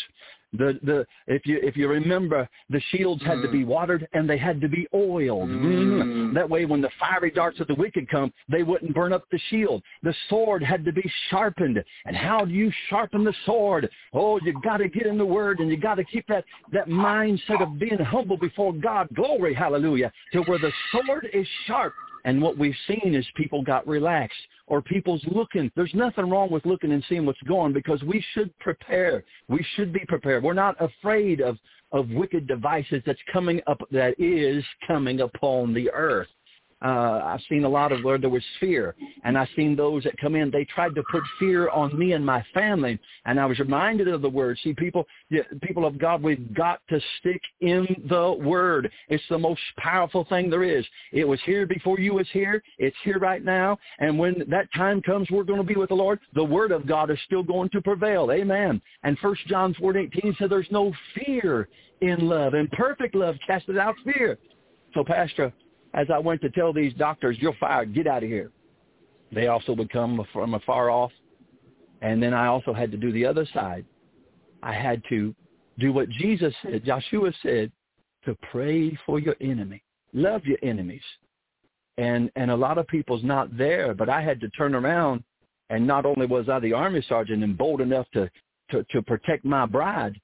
The the if you if you remember the shields had mm. to be mm. watered and they had to be oiled. Mm. That way when the fiery darts of the wicked come, they wouldn't burn up the shield. The sword had to be sharpened. And how do you sharpen the sword? Oh, you got to get in the word and you got to keep that that mindset of being humble before God. Glory, hallelujah. To where the sword is sharp and what we've seen is people got relaxed or people's looking. There's nothing wrong with looking and seeing what's going because we should prepare. We should be prepared. We're not afraid of, of wicked devices that's coming up, that is coming upon the earth. Uh, I've seen a lot of where there was fear, and I've seen those that come in. They tried to put fear on me and my family, and I was reminded of the word. See, people, people of God, we've got to stick in the word. It's the most powerful thing there is. It was here before you was here. It's here right now, and when that time comes, we're going to be with the Lord. The word of God is still going to prevail. Amen. And First John 4:18 said, "There's no fear in love, and perfect love casteth out fear." So, Pastor, as I went to tell these doctors, you're fired, get out of here. They also would come from afar off. And then I also had to do the other side. I had to do what Jesus said, Joshua said, to pray for your enemy. Love your enemies. And and a lot of people's not there, but I had to turn around and not only was I the army sergeant and bold enough to to, to protect my bride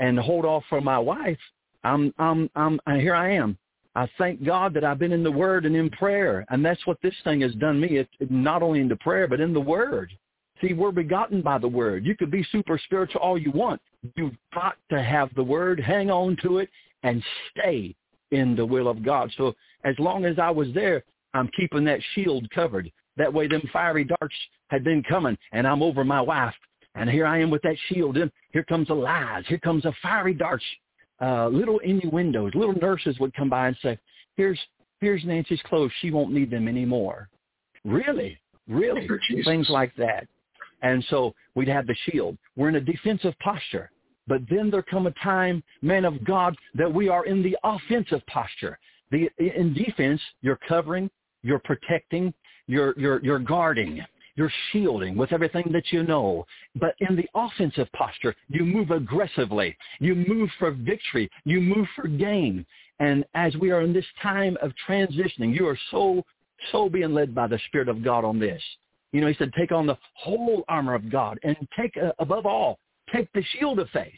and hold off for my wife, I'm I'm I'm here I am I thank God that I've been in the Word and in prayer, and that's what this thing has done me. It, not only in the prayer, but in the Word. See, we're begotten by the Word. You could be super spiritual all you want. You've got to have the Word, hang on to it, and stay in the will of God. So as long as I was there, I'm keeping that shield covered. That way them fiery darts had been coming, and I'm over my wife. And here I am with that shield. And here comes the lies. Here comes the fiery darts uh, little innuendos. Little nurses would come by and say, "Here's here's Nancy's clothes. She won't need them anymore." Really, really, things like that. And so we'd have the shield. We're in a defensive posture. But then there come a time, man of God, that we are in the offensive posture. The, in defense, you're covering, you're protecting, you're, you're, you're guarding. You're shielding with everything that you know. But in the offensive posture, you move aggressively. You move for victory. You move for gain. And as we are in this time of transitioning, you are so, so being led by the Spirit of God on this. You know, he said, take on the whole armor of God and take, uh, above all, take the shield of faith.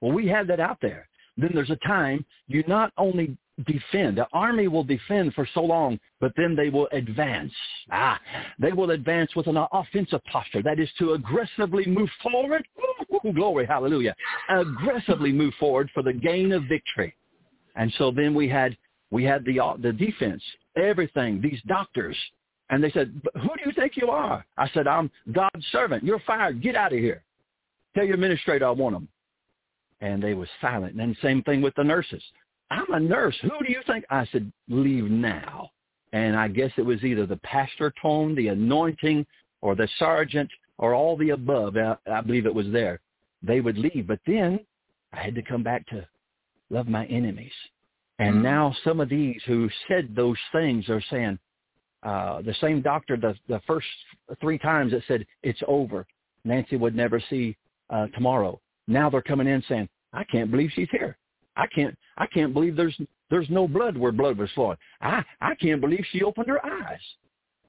Well, we have that out there. Then there's a time you not only defend. The army will defend for so long, but then they will advance. Ah, they will advance with an offensive posture. That is to aggressively move forward. Ooh, glory, hallelujah. Aggressively move forward for the gain of victory. And so then we had we had the uh, the defense, everything. These doctors, and they said, "Who do you think you are?" I said, "I'm God's servant. You're fired. Get out of here. Tell your administrator I want them." And they was silent. And then same thing with the nurses. I'm a nurse. Who do you think? I said, leave now. And I guess it was either the pastor tone, the anointing, or the sergeant, or all the above. I, I believe it was there. They would leave. But then I had to come back to love my enemies. And mm-hmm. now some of these who said those things are saying, uh, the same doctor the, the first three times that said, it's over. Nancy would never see uh, tomorrow. Now they're coming in saying, I can't believe she's here. I can't I can't believe there's there's no blood where blood was flowing. I I can't believe she opened her eyes.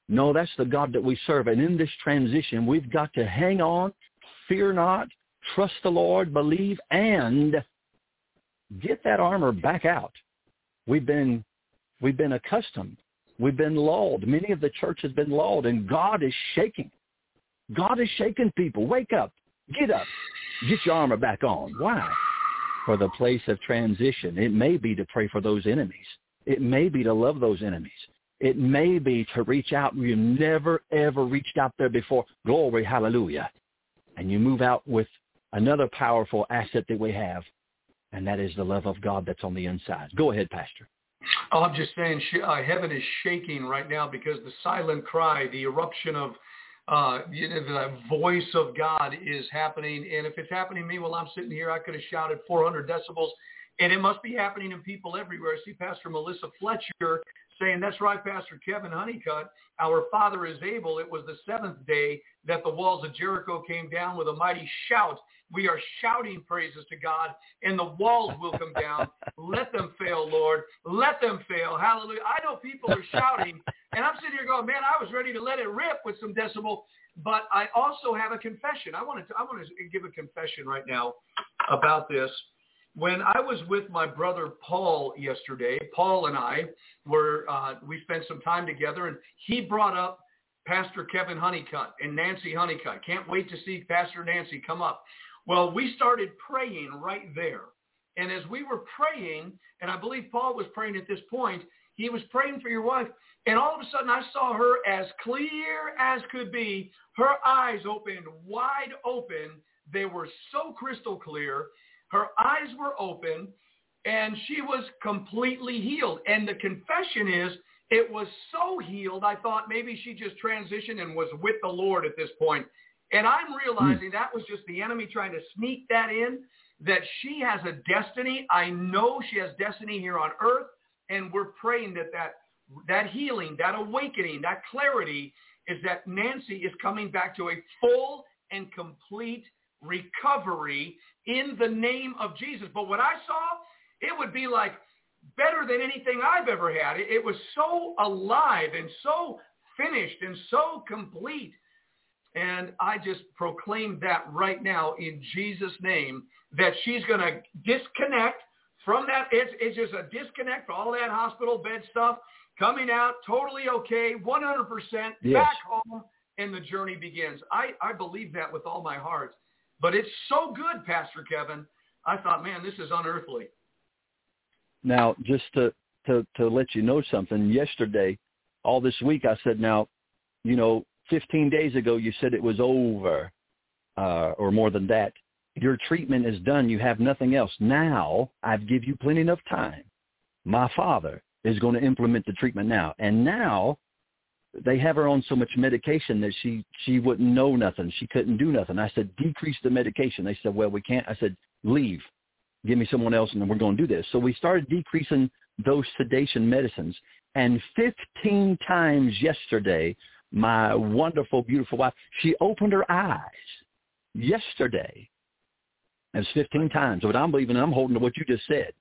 No, that's the God that we serve. And in this transition, we've got to hang on, fear not, trust the Lord, believe, and get that armor back out. We've been we've been accustomed. We've been lulled. Many of the church has been lulled, and God is shaking. God is shaking people. Wake up. Get up. Get your armor back on. Why? For the place of transition. It may be to pray for those enemies. It may be to love those enemies. It may be to reach out. You've never, ever reached out there before. Glory, hallelujah. And you move out with another powerful asset that we have, and that is the love of God that's on the inside. Go ahead, Pastor. Oh, I'm just saying, uh, heaven is shaking right now because the silent cry, the eruption of uh, you know, the voice of God is happening. And if it's happening to me while I'm sitting here, I could have shouted 400 decibels. And it must be happening in people everywhere. I see Pastor Melissa Fletcher saying, that's right, Pastor Kevin Honeycutt, our Father is able. It was the seventh day that the walls of Jericho came down with a mighty shout. We are shouting praises to God, and the walls will come down. Let them fail, Lord. Let them fail. Hallelujah. I know people are shouting, and I'm sitting here going, man, I was ready to let it rip with some decibel, but I also have a confession. I want to, I want to give a confession right now about this when I was with my brother Paul yesterday, Paul and I were uh, we spent some time together, and he brought up Pastor Kevin Honeycutt and Nancy Honeycutt. Can't wait to see Pastor Nancy come up. Well, we started praying right there, and as we were praying, and I believe Paul was praying at this point, he was praying for your wife, and all of a sudden I saw her as clear as could be. Her eyes opened wide open. They were so crystal clear her eyes were open and she was completely healed. And the confession is it was so healed, I thought maybe she just transitioned and was with the Lord at this point. And I'm realizing mm. that was just the enemy trying to sneak that in, that she has a destiny. I know she has destiny here on earth. And we're praying that that, that healing, that awakening, that clarity is that Nancy is coming back to a full and complete recovery in the name of Jesus. But what I saw, it would be like better than anything I've ever had. It, it was so alive and so finished and so complete. And I just proclaim that right now in Jesus' name that she's going to disconnect from that. It's, it's just a disconnect for all that hospital bed stuff. Coming out totally okay, 100% yes. back home, and the journey begins. I, I believe that with all my heart. But it's so good, Pastor Kevin. I thought, man, this is unearthly. Now, just to, to, to let you know something, yesterday, all this week, I said, now, you know, 15 days ago, you said it was over uh, or more than that. Your treatment is done. You have nothing else. Now, I've give you plenty enough time. My father is going to implement the treatment now. And now they have her on so much medication that she she wouldn't know nothing. She couldn't do nothing. I said, decrease the medication. They said, well, we can't. I said, leave. Give me someone else, and we're going to do this. So we started decreasing those sedation medicines. And 15 times yesterday, my wonderful, beautiful wife, she opened her eyes yesterday. It's 15 times. But I'm believing I'm holding to what you just said.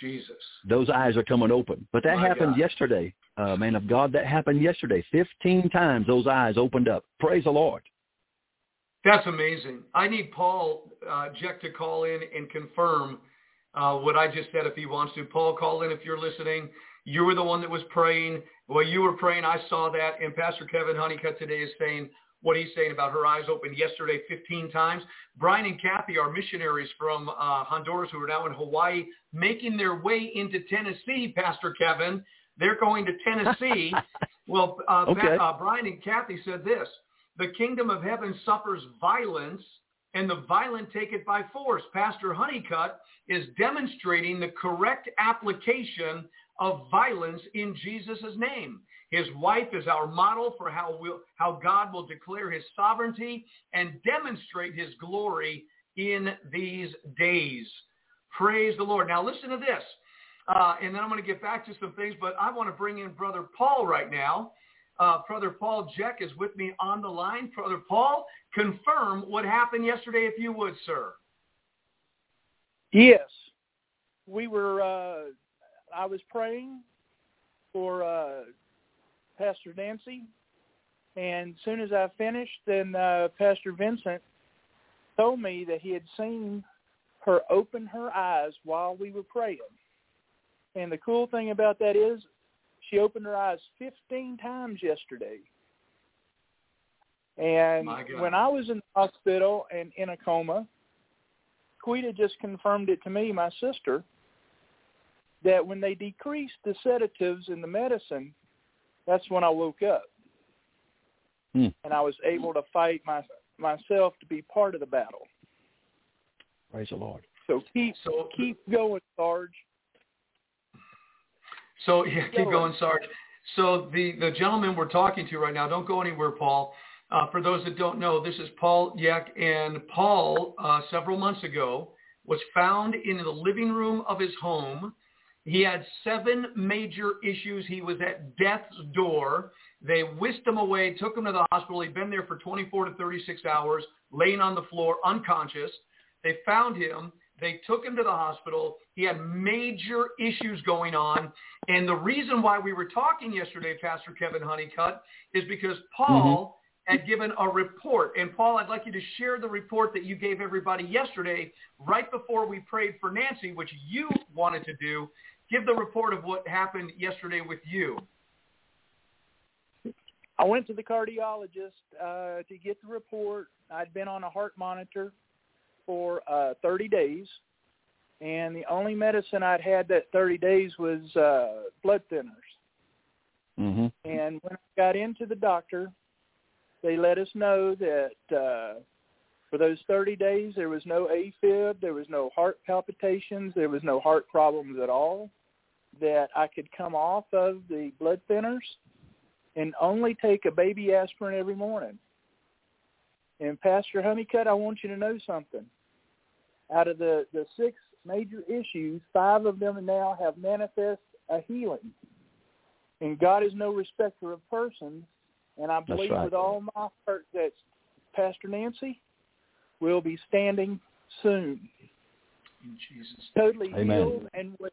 Jesus. Those eyes are coming open. But that My happened God. yesterday uh, man of God. That happened yesterday. Fifteen times those eyes opened up. Praise the Lord. That's amazing. I need Paul uh, Jeck to call in and confirm uh, what I just said if he wants to. Paul, call in if you're listening. You were the one that was praying. Well, you were praying. I saw that. And Pastor Kevin Honeycutt today is saying what he's saying about her eyes opened yesterday 15 times. Brian and Kathy are missionaries from uh, Honduras who are now in Hawaii making their way into Tennessee, Pastor Kevin. They're going to Tennessee. well, uh, okay. uh, Brian and Kathy said this, the kingdom of heaven suffers violence and the violent take it by force. Pastor Honeycutt is demonstrating the correct application of violence in Jesus' name. His wife is our model for how, we'll, how God will declare his sovereignty and demonstrate his glory in these days. Praise the Lord. Now listen to this. Uh, and then I'm going to get back to some things, but I want to bring in Brother Paul right now. Uh, Brother Paul Jeck is with me on the line. Brother Paul, confirm what happened yesterday, if you would, sir. Yes, we were. Uh, I was praying for uh, Pastor Nancy, and as soon as I finished, then uh, Pastor Vincent told me that he had seen her open her eyes while we were praying. And the cool thing about that is She opened her eyes 15 times yesterday. And when I was in the hospital and in a coma, Quita just confirmed it to me, my sister, that when they decreased the sedatives in the medicine, that's when I woke up. Hmm. And I was able to fight my myself to be part of the battle. Praise the Lord. So keep so, keep going, Sarge. So yeah, keep going, Sarge. So the the gentleman we're talking to right now, don't go anywhere, Paul. Uh, for those that don't know, this is Paul Yeck, and Paul, uh, several months ago, was found in the living room of his home. He had seven major issues. He was at death's door. They whisked him away, took him to the hospital. He'd been there for 24 to 36 hours, laying on the floor, unconscious. They found him. They took him to the hospital. He had major issues going on. And the reason why we were talking yesterday, Pastor Kevin Honeycutt, is because Paul mm-hmm. had given a report. And Paul, I'd like you to share the report that you gave everybody yesterday, right before we prayed for Nancy, which you wanted to do. Give the report of what happened yesterday with you. I went to the cardiologist uh, to get the report. I'd been on a heart monitor for uh, 30 days, and the only medicine I'd had that 30 days was uh, blood thinners. Mm-hmm. And when I got into the doctor, they let us know that uh, for those 30 days there was no AFib, there was no heart palpitations, there was no heart problems at all. That I could come off of the blood thinners and only take a baby aspirin every morning. And Pastor Honeycutt, I want you to know something. Out of the, the six major issues, five of them now have manifest a healing. And God is no respecter of persons. And I believe right. with all my heart that Pastor Nancy will be standing soon. Jesus. Totally Amen. healed and with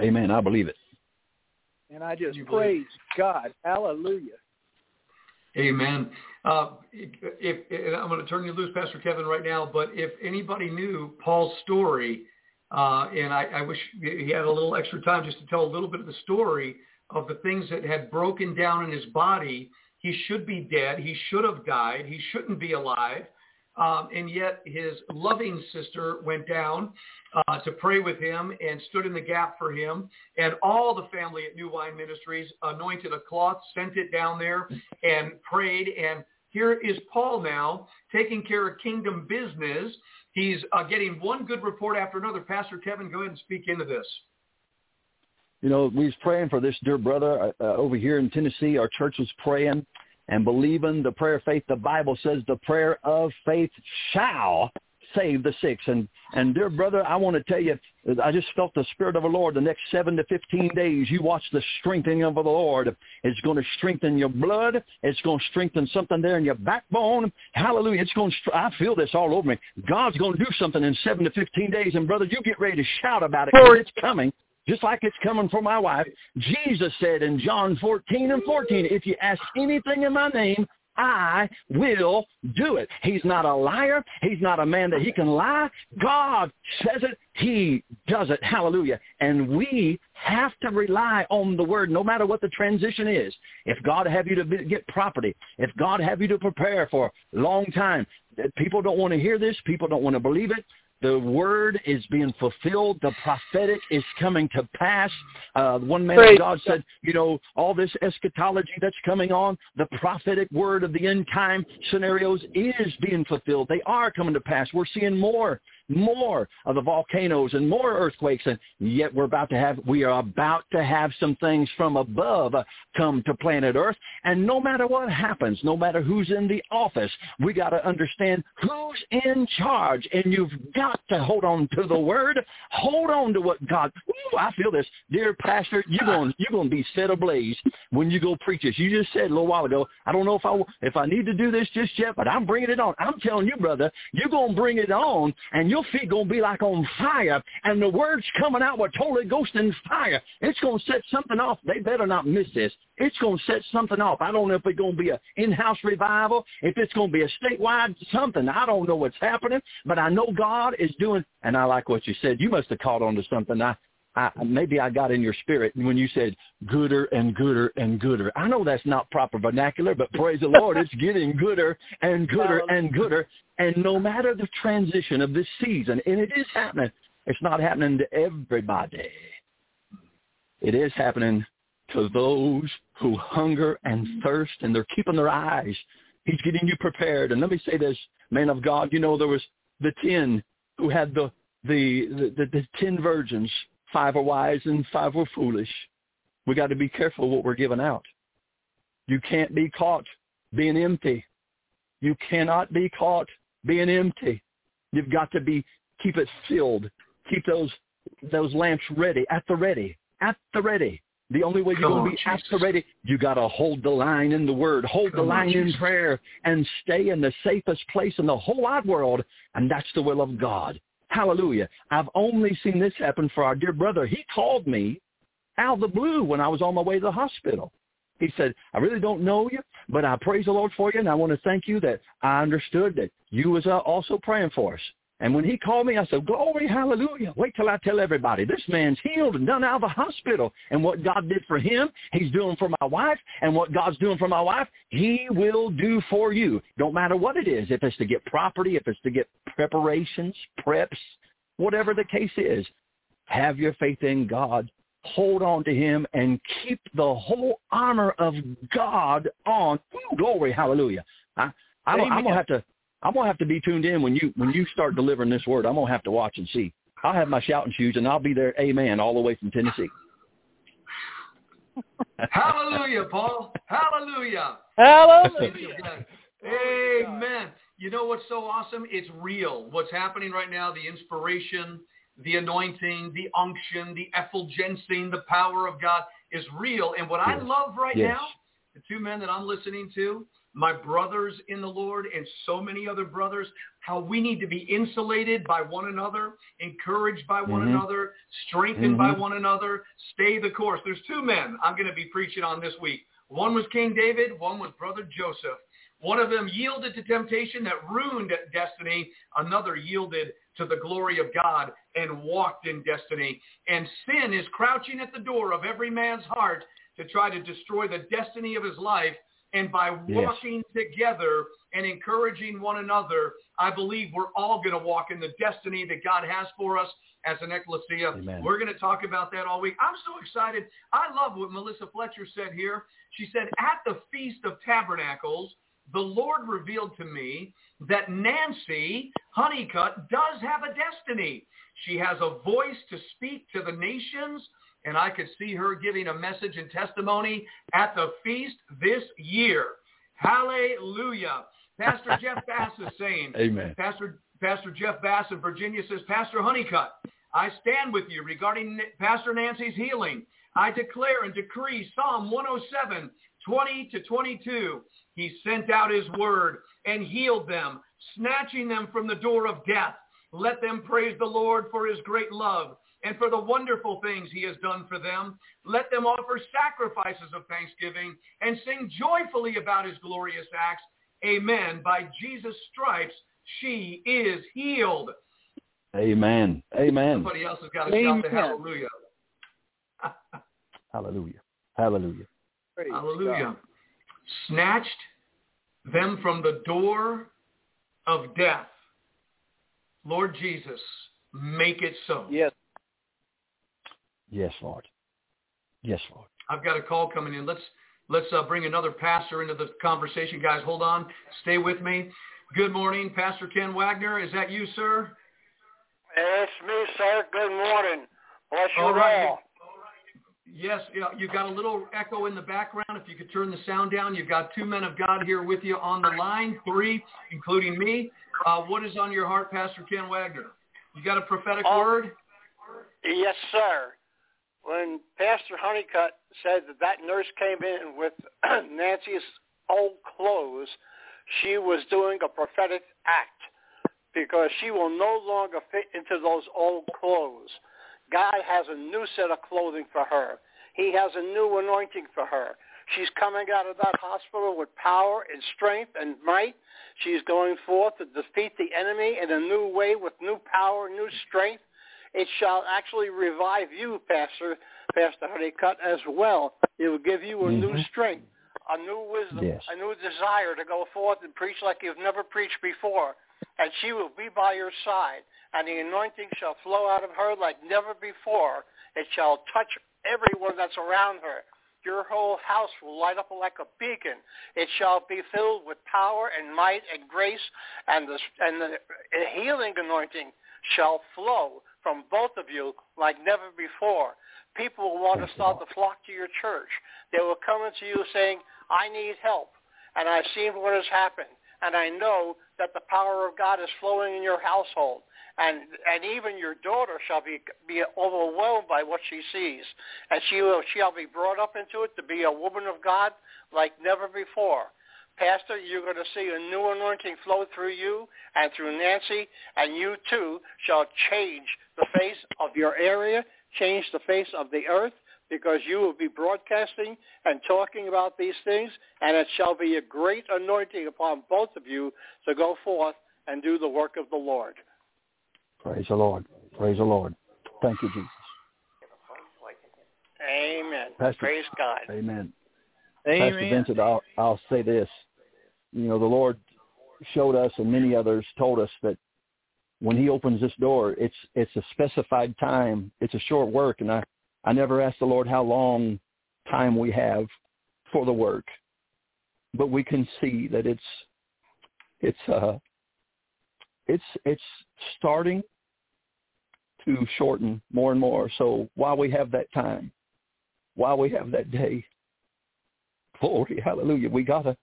Amen. I believe it. And I just praise God. Hallelujah. Amen. Uh, if, if, I'm going to turn you loose, Pastor Kevin, right now. But if anybody knew Paul's story, uh, and I, I wish he had a little extra time just to tell a little bit of the story of the things that had broken down in his body. He should be dead. He should have died. He shouldn't be alive. Um, and yet his loving sister went down uh, to pray with him and stood in the gap for him. And all the family at New Wine Ministries anointed a cloth, sent it down there, and prayed. And here is Paul now taking care of kingdom business. He's uh, getting one good report after another. Pastor Kevin, go ahead and speak into this. You know, we was praying for this dear brother uh, uh over here in Tennessee. Our church was praying and believing the prayer of faith. The Bible says the prayer of faith shall save the sick. And, and dear brother, I want to tell you, I just felt the Spirit of the Lord the next 7 to 15 days. You watch the strengthening of the Lord. It's going to strengthen your blood. It's going to strengthen something there in your backbone. Hallelujah. It's going to, I feel this all over me. God's going to do something in 7 to 15 days. And brother, you get ready to shout about it it's coming just like it's coming from my wife. Jesus said in John 14 and 14, if you ask anything in my name, I will do it. He's not a liar. He's not a man that he can lie. God says it. He does it. Hallelujah. And we have to rely on the word no matter what the transition is. If God have you to get property, if God have you to prepare for a long time, people don't want to hear this. People don't want to believe it. The word is being fulfilled. The prophetic is coming to pass. Uh, one man of God said, you know, all this eschatology that's coming on, the prophetic word of the end time scenarios is being fulfilled. They are coming to pass. We're seeing more more of the volcanoes and more earthquakes. And yet we're about to have we are about to have some things from above come to planet earth. And no matter what happens no matter who's in the office we got to understand who's in charge. And you've got to hold on to the word. Hold on to what god ooh, i feel this. Dear pastor you're going you're going to be set ablaze when you go preach this. You just said a little while ago i don't know if i if i need to do this just yet but i'm bringing it on. I'm telling you brother you're going to bring it on and you'll your feet going to be like on fire, and the words coming out with Holy Ghost and fire. It's going to set something off. They better not miss this. It's going to set something off. I don't know if it's going to be an in-house revival, if it's going to be a statewide something. I don't know what's happening, but I know God is doing, and I like what you said. You must have caught on to something. I, I, maybe I got in your spirit when you said gooder and gooder and gooder. I know that's not proper vernacular, but praise the Lord, it's getting gooder and gooder and gooder. And no matter the transition of this season, and it is happening, it's not happening to everybody. It is happening to those who hunger and thirst, and they're keeping their eyes. He's getting you prepared. And let me say this, man of God, you know there was the ten who had the the the, the, the ten virgins Five are wise and five were foolish. We got to be careful what we're giving out. You can't be caught being empty. You cannot be caught being empty. You've got to be keep it filled. Keep those those lamps ready, at the ready, at the ready. The only way you're going to be Jesus. at the ready, you got to hold the line in the Word, hold Come the line in prayer, and stay in the safest place in the whole wide world, and that's the will of God. Hallelujah. I've only seen this happen for our dear brother. He called me out of the blue when I was on my way to the hospital. He said, I really don't know you, but I praise the Lord for you, and I want to thank you that I understood that you was uh, also praying for us. And when he called me, I said, glory, hallelujah. Wait till I tell everybody. This man's healed and done out of the hospital. And what God did for him, he's doing for my wife. And what God's doing for my wife, he will do for you. Don't matter what it is. If it's to get property, if it's to get preparations, preps, whatever the case is, have your faith in God. Hold on to him and keep the whole armor of God on. Ooh, glory, hallelujah. I, I, I'm going to have to I'm gonna have to be tuned in when you when you start delivering this word. I'm gonna have to watch and see. I'll have my shouting shoes and I'll be there, amen, all the way from Tennessee. Hallelujah, Paul. Hallelujah. Hallelujah. Amen. You know what's so awesome? It's real. What's happening right now, the inspiration, the anointing, the unction, the effulgencing, the power of God is real. And what yes. I love right yes. now, the two men that I'm listening to, my brothers in the Lord and so many other brothers, how we need to be insulated by one another, encouraged by one mm-hmm. another, strengthened mm-hmm. by one another, stay the course. There's two men I'm going to be preaching on this week. One was King David, one was Brother Joseph. One of them yielded to temptation that ruined destiny. Another yielded to the glory of God and walked in destiny. And sin is crouching at the door of every man's heart to try to destroy the destiny of his life and by walking yes. together and encouraging one another, I believe we're all going to walk in the destiny that God has for us as an ecclesia. Amen. We're going to talk about that all week. I'm so excited. I love what Melissa Fletcher said here. She said, at the Feast of Tabernacles, the Lord revealed to me that Nancy Honeycutt does have a destiny. She has a voice to speak to the nations and I could see her giving a message and testimony at the feast this year. Hallelujah. Pastor Jeff Bass is saying, Amen. Pastor, Pastor Jeff Bass in Virginia says, Pastor Honeycutt, I stand with you regarding Pastor Nancy's healing. I declare and decree Psalm 107, 20 to 22. He sent out his word and healed them, snatching them from the door of death. Let them praise the Lord for his great love and for the wonderful things he has done for them. Let them offer sacrifices of thanksgiving and sing joyfully about his glorious acts. Amen. By Jesus' stripes, she is healed. Amen. Amen. Somebody else has got to shout the hallelujah. hallelujah. Hallelujah. Praise hallelujah. God. Snatched them from the door of death. Lord Jesus, make it so. Yes. Yes, Lord. Yes, Lord. I've got a call coming in. Let's let's uh, bring another pastor into the conversation, guys. Hold on. Stay with me. Good morning, Pastor Ken Wagner. Is that you, sir? It's me, sir. Good morning. Bless you all. Right. all. Yes, you've got a little echo in the background. If you could turn the sound down, you've got two men of God here with you on the line, three, including me. Uh, what is on your heart, Pastor Ken Wagner? You got a prophetic uh, word? Yes, sir when Pastor Honeycutt said that that nurse came in with Nancy's old clothes, she was doing a prophetic act because she will no longer fit into those old clothes. God has a new set of clothing for her. He has a new anointing for her. She's coming out of that hospital with power and strength and might. She's going forth to defeat the enemy in a new way with new power, new strength it shall actually revive you, Pastor, Pastor Honeycutt, as well. It will give you a mm-hmm. new strength, a new wisdom, yes. a new desire to go forth and preach like you've never preached before. And she will be by your side, and the anointing shall flow out of her like never before. It shall touch everyone that's around her. Your whole house will light up like a beacon. It shall be filled with power and might and grace, and the, and the healing anointing shall flow from both of you like never before. People will want to start to flock to your church. They will come into you saying, I need help. And I've seen what has happened. And I know that the power of God is flowing in your household and and even your daughter shall be be overwhelmed by what she sees, and she will shall be brought up into it to be a woman of God like never before. Pastor, you're going to see a new anointing flow through you and through Nancy, and you too shall change the face of your area, change the face of the earth, because you will be broadcasting and talking about these things, and it shall be a great anointing upon both of you to go forth and do the work of the Lord. Praise the Lord. Praise the Lord. Thank you, Jesus. Amen. Pastor, Praise God. Amen. Amen. Pastor Vincent, I'll, I'll say this. You know, the Lord showed us and many others told us that when he opens this door, it's it's a specified time. It's a short work, and I I never asked the Lord how long time we have for the work, but we can see that it's it's uh it's it's starting to shorten more and more. So while we have that time, while we have that day, glory, hallelujah, we gotta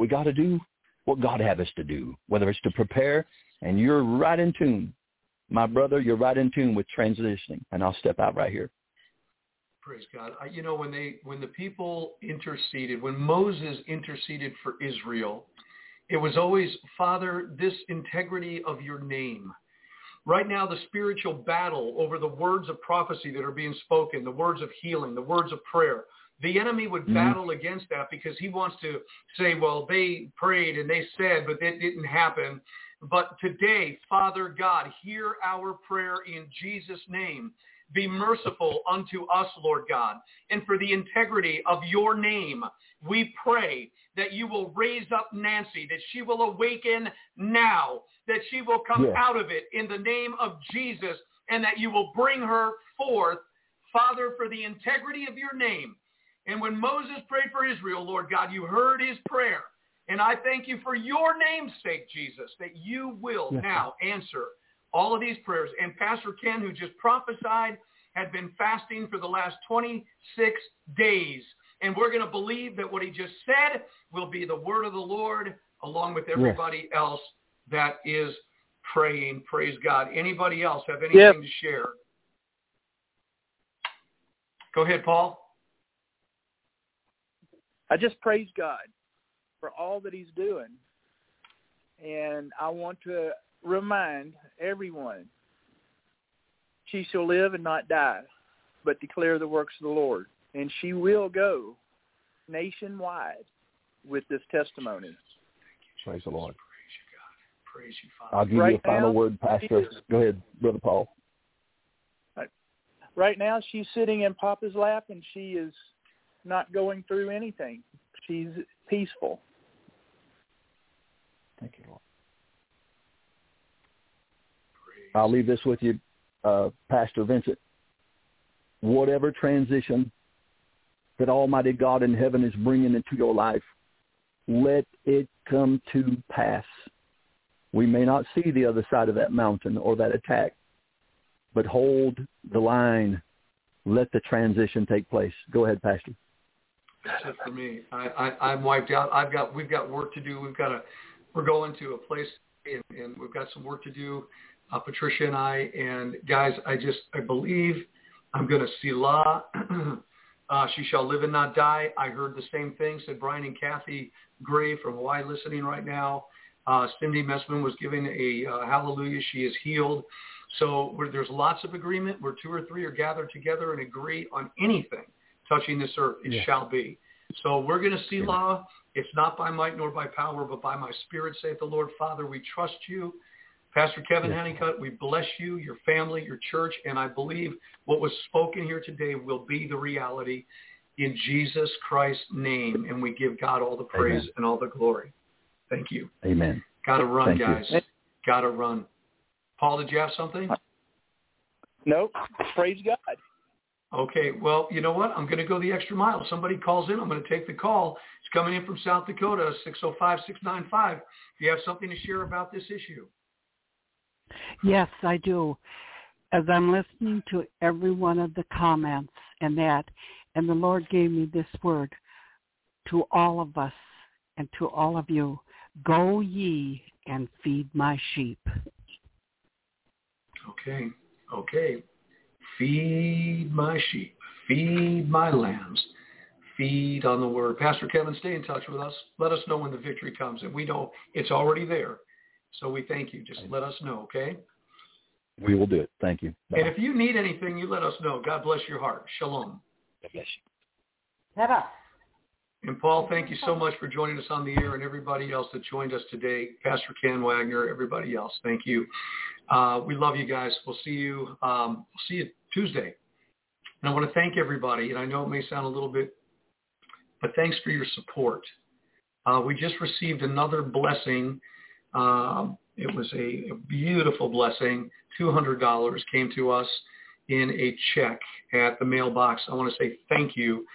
we gotta do what God have us to do, whether it's to prepare, and you're right in tune. My brother, you're right in tune with transitioning, and I'll step out right here. Praise God. I, you know, when they when the people interceded, when Moses interceded for Israel, it was always, Father, this integrity of your name. Right now, the spiritual battle over the words of prophecy that are being spoken, the words of healing, the words of prayer, the enemy would mm-hmm. battle against that because he wants to say, well, they prayed and they said, but it didn't happen. But today, Father God, hear our prayer in Jesus' name. Be merciful unto us, Lord God. And for the integrity of your name, we pray that you will raise up Nancy, that she will awaken now, that she will come yes. out of it in the name of Jesus, and that you will bring her forth, Father, for the integrity of your name. And when Moses prayed for Israel, Lord God, you heard his prayer. And I thank you for your name's sake, Jesus, that you will yes. now answer all of these prayers. And Pastor Ken, who just prophesied, had been fasting for the last 26 days. And we're going to believe that what he just said will be the word of the Lord along with everybody yes. else that is praying. Praise God. Anybody else have anything yep. to share? Go ahead, Paul. I just praise God for all that he's doing. And I want to remind everyone, she shall live and not die, but declare the works of the Lord. And she will go nationwide with this testimony. Praise the Lord. Praise you, Father. I'll give right you a final now, word, Pastor. Go ahead, Brother Paul. Right now, she's sitting in Papa's lap, and she is not going through anything. She's peaceful. Thank you, Lord. I'll leave this with you, uh, Pastor Vincent. Whatever transition that Almighty God in heaven is bringing into your life, let it come to pass. We may not see the other side of that mountain or that attack, but hold the line. Let the transition take place. Go ahead, Pastor. That's for me. I, I, I'm wiped out. I've got we've got work to do. We've got a we're going to a place and, and we've got some work to do. Uh, Patricia and I and guys, I just I believe I'm going to see La. uh, she shall live and not die. I heard the same thing. Said Brian and Kathy Gray from Hawaii listening right now. Uh, Cindy Messman was giving a uh, hallelujah. She is healed. So there's lots of agreement where two or three are gathered together and agree on anything touching this earth, it yeah. shall be. So we're going to see law. It's not by might nor by power, but by my spirit, saith the Lord. Father, we trust you. Pastor Kevin Yes. Honeycutt, we bless you, your family, your church, and I believe what was spoken here today will be the reality in Jesus Christ's name, and we give God all the praise Amen. and all the glory. Thank you. Amen. Got to run, Thank you. guys. Got to run. Paul, did you have something? Nope. Praise God. Okay, well, you know what? I'm going to go the extra mile. Somebody calls in. I'm going to take the call. It's coming in from South Dakota, 605-695. If you have something to share about this issue. Yes, I do. As I'm listening to every one of the comments and that, and the Lord gave me this word to all of us and to all of you, go ye and feed my sheep. Okay, okay. Feed my sheep. Feed my lambs. Feed on the word. Pastor Kevin, stay in touch with us. Let us know when the victory comes. And we know it's already there. So we thank you. Just let us know, okay? We will do it. Thank you. Bye. And if you need anything, you let us know. God bless your heart. Shalom. God bless you. And Paul, thank you so much for joining us on the air and everybody else that joined us today. Pastor Ken Wagner, everybody else, thank you. Uh, we love you guys. We'll see you. Um, we'll see you Tuesday. And I want to thank everybody. And I know it may sound a little bit, but thanks for your support. Uh, we just received another blessing. Um, it was a, a beautiful blessing. $200 came to us in a check at the mailbox. I want to say thank you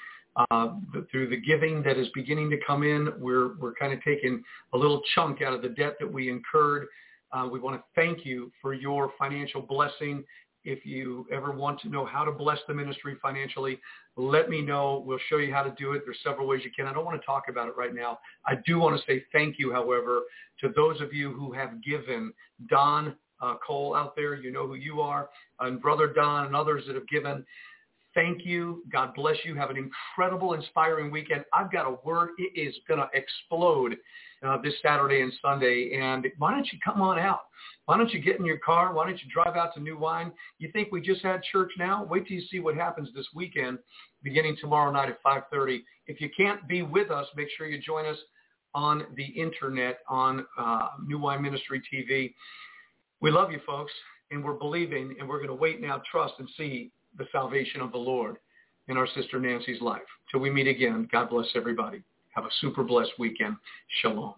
uh, through the giving that is beginning to come in, we're, we're kind of taking a little chunk out of the debt that we incurred. Uh, we want to thank you for your financial blessing. If you ever want to know how to bless the ministry financially, let me know. We'll show you how to do it. There's several ways you can. I don't want to talk about it right now. I do want to say thank you, however, to those of you who have given. Don uh, Cole out there, you know who you are, and Brother Don and others that have given. Thank you. God bless you. Have an incredible, inspiring weekend. I've got a word. It is going to explode uh, this Saturday and Sunday. And why don't you come on out? Why don't you get in your car? Why don't you drive out to New Wine? You think we just had church now? Wait till you see what happens this weekend, beginning tomorrow night at 5.30. If you can't be with us, make sure you join us on the internet on uh, New Wine Ministry TV. We love you, folks, and we're believing, and we're going to wait now, trust, and see the salvation of the Lord in our sister Nancy's life. Till we meet again, God bless everybody. Have a super blessed weekend. Shalom.